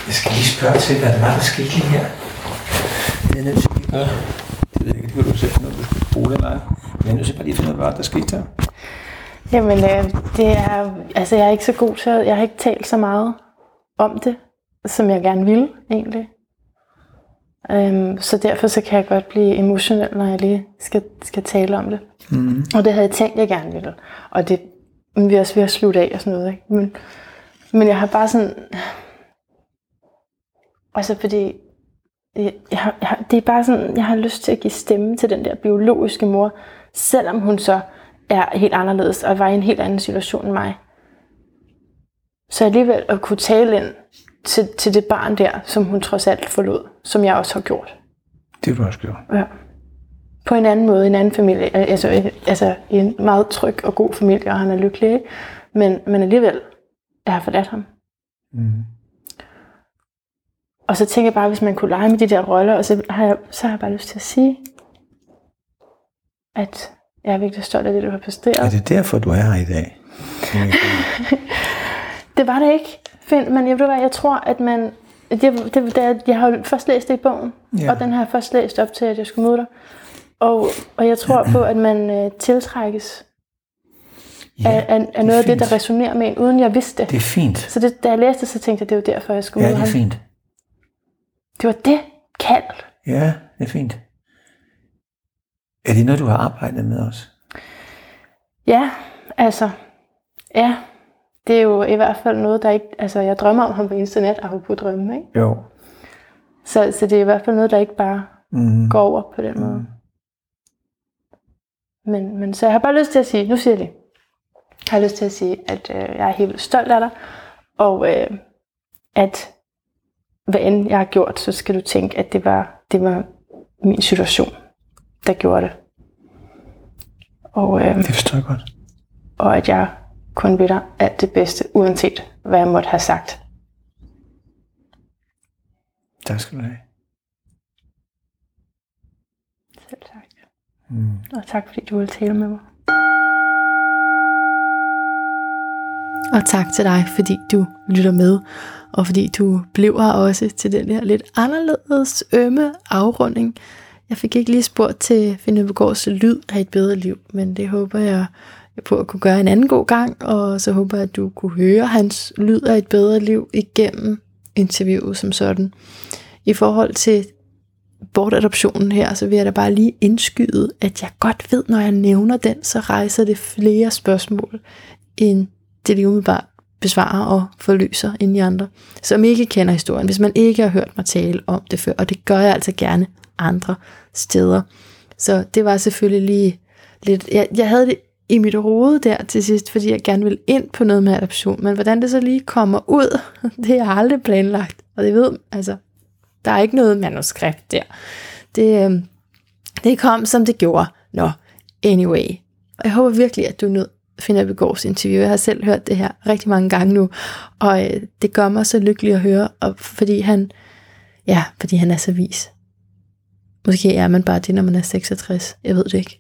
Jeg skal lige spørge til, hvad det var, der skete lige her. Det er jeg nødt til lige at gøre. Det ved jeg ikke, det kan du selv finde ud af, du skal bruge det eller ej. Men jeg er nødt til bare lige at finde ud af, hvad der skete her.
Jamen, øh, det er, altså jeg er ikke så god til, at- jeg har ikke talt så meget om det, som jeg gerne ville, egentlig. Øhm, så derfor så kan jeg godt blive emotionel, når jeg lige skal, skal tale om det. Mm. Og det havde jeg tænkt, jeg gerne ville. Og det men vi er også ved at slutte af og sådan noget. Ikke? Men, men jeg har bare sådan... Altså fordi... Jeg, jeg, jeg, det er bare sådan, jeg har lyst til at give stemme til den der biologiske mor, selvom hun så er helt anderledes og var i en helt anden situation end mig. Så alligevel at kunne tale ind til, til det barn der, som hun trods alt forlod, som jeg også har gjort.
Det har du også gjort.
Ja. På en anden måde, en anden familie. Altså, øh, altså i en meget tryg og god familie, og han er lykkelig. Ikke? Men, men alligevel, jeg har forladt ham.
Mm.
Og så tænker jeg bare, hvis man kunne lege med de der roller, og så har jeg, så har jeg bare lyst til at sige, at jeg er virkelig stolt af det, du har præsteret.
Er det derfor, du er her i dag?
Det var det ikke, Finn, men jeg, ved hvad, jeg tror, at man... Det, det, det, jeg har først læst det i bogen,
Ja.
ja. og den har jeg først læst op til, at jeg skulle møde dig. Og, og jeg tror på, at man øh, tiltrækkes
Ja,
af, af, af noget af det, der
fint.
resonerer med en, uden jeg vidste det.
Det er fint.
Så det, da jeg læste så tænkte jeg, det var derfor, jeg skulle
Ja,
møde
det er
ham.
fint.
Det var det kald.
Ja, det er fint. Er det noget, du har arbejdet med også?
Ja, altså, ja. Det er jo i hvert fald noget, der ikke... Altså, jeg drømmer om ham på nat, apropos drømme, ikke?
Jo.
Så, så det er i hvert fald noget, der ikke bare
Mm.
går over på den måde. Men, men så jeg har bare lyst til at sige, nu siger jeg det. Jeg har lyst til at sige, at øh, jeg er helt stolt af dig, og øh, at hvad end jeg har gjort, så skal du tænke, at det var, det var min situation, der gjorde det. Og, øh,
Det forstår jeg godt.
og at jeg kun vil dig alt det bedste, uanset hvad jeg måtte have sagt.
Tak skal du have.
Selv tak. Mm. Og tak fordi du ville tale med mig. Og tak til dig, fordi du lytter med, og fordi du blev her også til den her lidt anderledes ømme afrunding. Jeg fik ikke lige spurgt til Finn Begårds lyd af et bedre liv, men det håber jeg på at kunne gøre en anden god gang, og så håber jeg, at du kunne høre hans lyd af et bedre liv igennem interviewet som sådan. I forhold til bortadoptionen her, så vil jeg da bare lige indskyde, at jeg godt ved, når jeg nævner den, så rejser det flere spørgsmål, end det lige umiddelbart besvarer og forløser ind i andre, som ikke kender historien, hvis man ikke har hørt mig tale om det før, og det gør jeg altså gerne andre steder. Så det var selvfølgelig lige lidt, jeg, jeg havde det i mit hoved der til sidst, fordi jeg gerne ville ind på noget med adoption, men hvordan det så lige kommer ud, det har jeg aldrig planlagt, og det ved, altså, der er ikke noget manuskript der. Det, øhm, det kom, som det gjorde. Nå, anyway. Og jeg håber virkelig, at du nød Finder Begårds interview. Jeg har selv hørt det her rigtig mange gange nu, og øh, det gør mig så lykkelig at høre, og fordi han, ja, fordi han er så vis. Måske er man bare det, når man er 66. Jeg ved det ikke.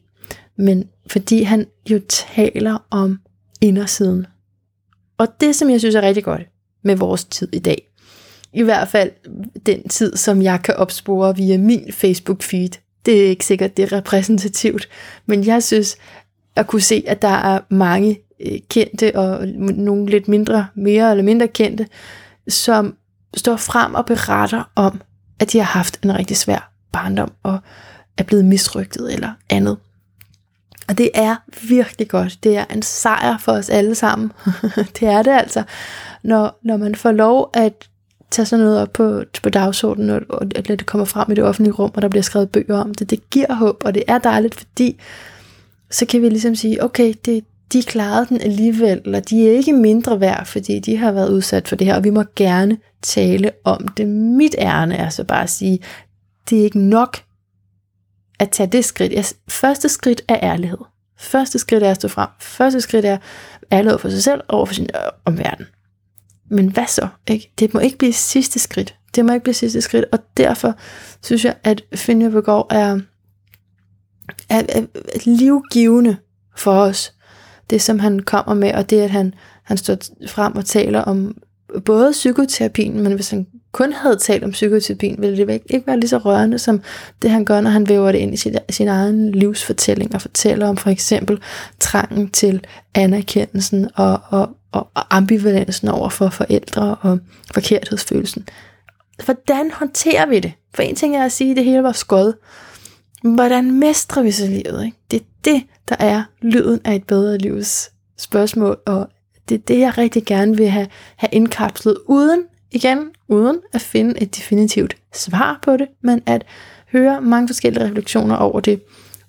Men fordi han jo taler om indersiden. Og det, som jeg synes er rigtig godt med vores tid i dag, i hvert fald den tid, som jeg kan opspore via min Facebook-feed, det er ikke sikkert, det er repræsentativt, men jeg synes, at kunne se, at der er mange øh, kendte og nogle lidt mindre, mere eller mindre kendte, som står frem og beretter om, at de har haft en rigtig svær barndom og er blevet misrygtet eller andet. Og det er virkelig godt. Det er en sejr for os alle sammen. det er det altså, når, når man får lov at tage sådan noget op på, på dagsordenen, og, og at det kommer frem i det offentlige rum, og der bliver skrevet bøger om det. Det giver håb, og det er dejligt, fordi så kan vi ligesom sige, okay, det, de klarede den alligevel, eller de er ikke mindre værd, fordi de har været udsat for det her, og vi må gerne tale om det. Mit ærne er så bare at sige, det er ikke nok at tage det skridt. Første skridt er ærlighed. Første skridt er at stå frem. Første skridt er ærlighed for sig selv og for sin øh, omverden. Men hvad så? Ikke? Det må ikke blive sidste skridt. Det må ikke blive sidste skridt, og derfor synes jeg, at Finja Begård er, er, er, er livgivende for os. Det, som han kommer med, og det, at han, han står frem og taler om både psykoterapien, men hvis han kun havde talt om psykoterapien, ville det ikke være lige så rørende, som det han gør, når han væver det ind i sin, sin egen livsfortælling, og fortæller om for eksempel trangen til anerkendelsen og, og, og, og ambivalensen over for forældre og forkerthedsfølelsen. Hvordan håndterer vi det? For en ting er at sige, at det hele var skod. Hvordan mestrer vi så livet? Ikke? Det er det, der er lyden af et bedre livs spørgsmål, og det er det, jeg rigtig gerne vil have, have indkapslet, uden, igen, uden at finde et definitivt svar på det, men at høre mange forskellige refleksioner over det,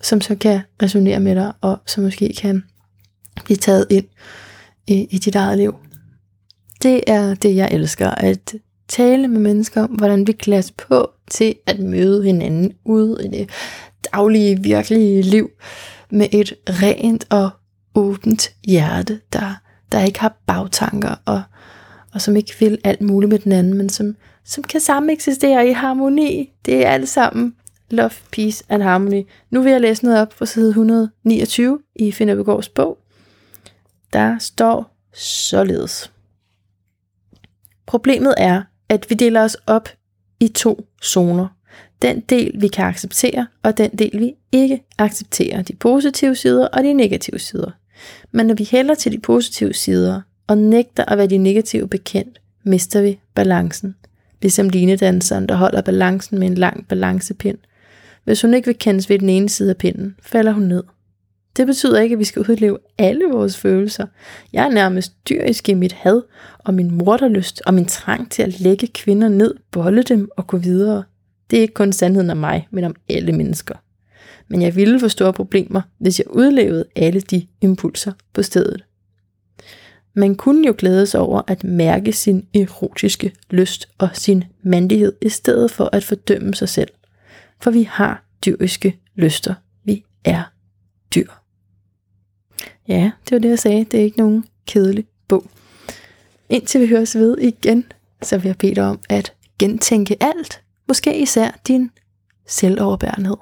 som så kan resonere med dig, og som måske kan blive taget ind i, i dit eget liv. Det er det, jeg elsker, at tale med mennesker om, hvordan vi klæder på til at møde hinanden ude i det daglige, virkelige liv med et rent og åbent hjerte, der, der ikke har bagtanker og, og som ikke vil alt muligt med den anden, men som, som kan sammen eksistere i harmoni. Det er alt sammen love, peace and harmony. Nu vil jeg læse noget op fra side 129 i Finderbegårds bog. Der står således. Problemet er, at vi deler os op i to zoner. Den del, vi kan acceptere, og den del, vi ikke accepterer. De positive sider og de negative sider. Men når vi hælder til de positive sider, og nægter at være de negative bekendt, mister vi balancen. Ligesom linedanseren, der holder balancen med en lang balancepind. Hvis hun ikke vil kendes ved den ene side af pinden, falder hun ned. Det betyder ikke, at vi skal udleve alle vores følelser. Jeg er nærmest dyrisk i mit had og min morderlyst og min trang til at lægge kvinder ned, bolle dem og gå videre. Det er ikke kun sandheden om mig, men om alle mennesker. Men jeg ville få store problemer, hvis jeg udlevede alle de impulser på stedet. Man kunne jo glædes over at mærke sin erotiske lyst og sin mandighed, i stedet for at fordømme sig selv. For vi har dyriske lyster. Vi er dyr. Ja, det var det, jeg sagde. Det er ikke nogen kedelig bog. Indtil vi høres ved igen, så vil jeg bede dig om at gentænke alt. Måske især din selvoverbærenhed.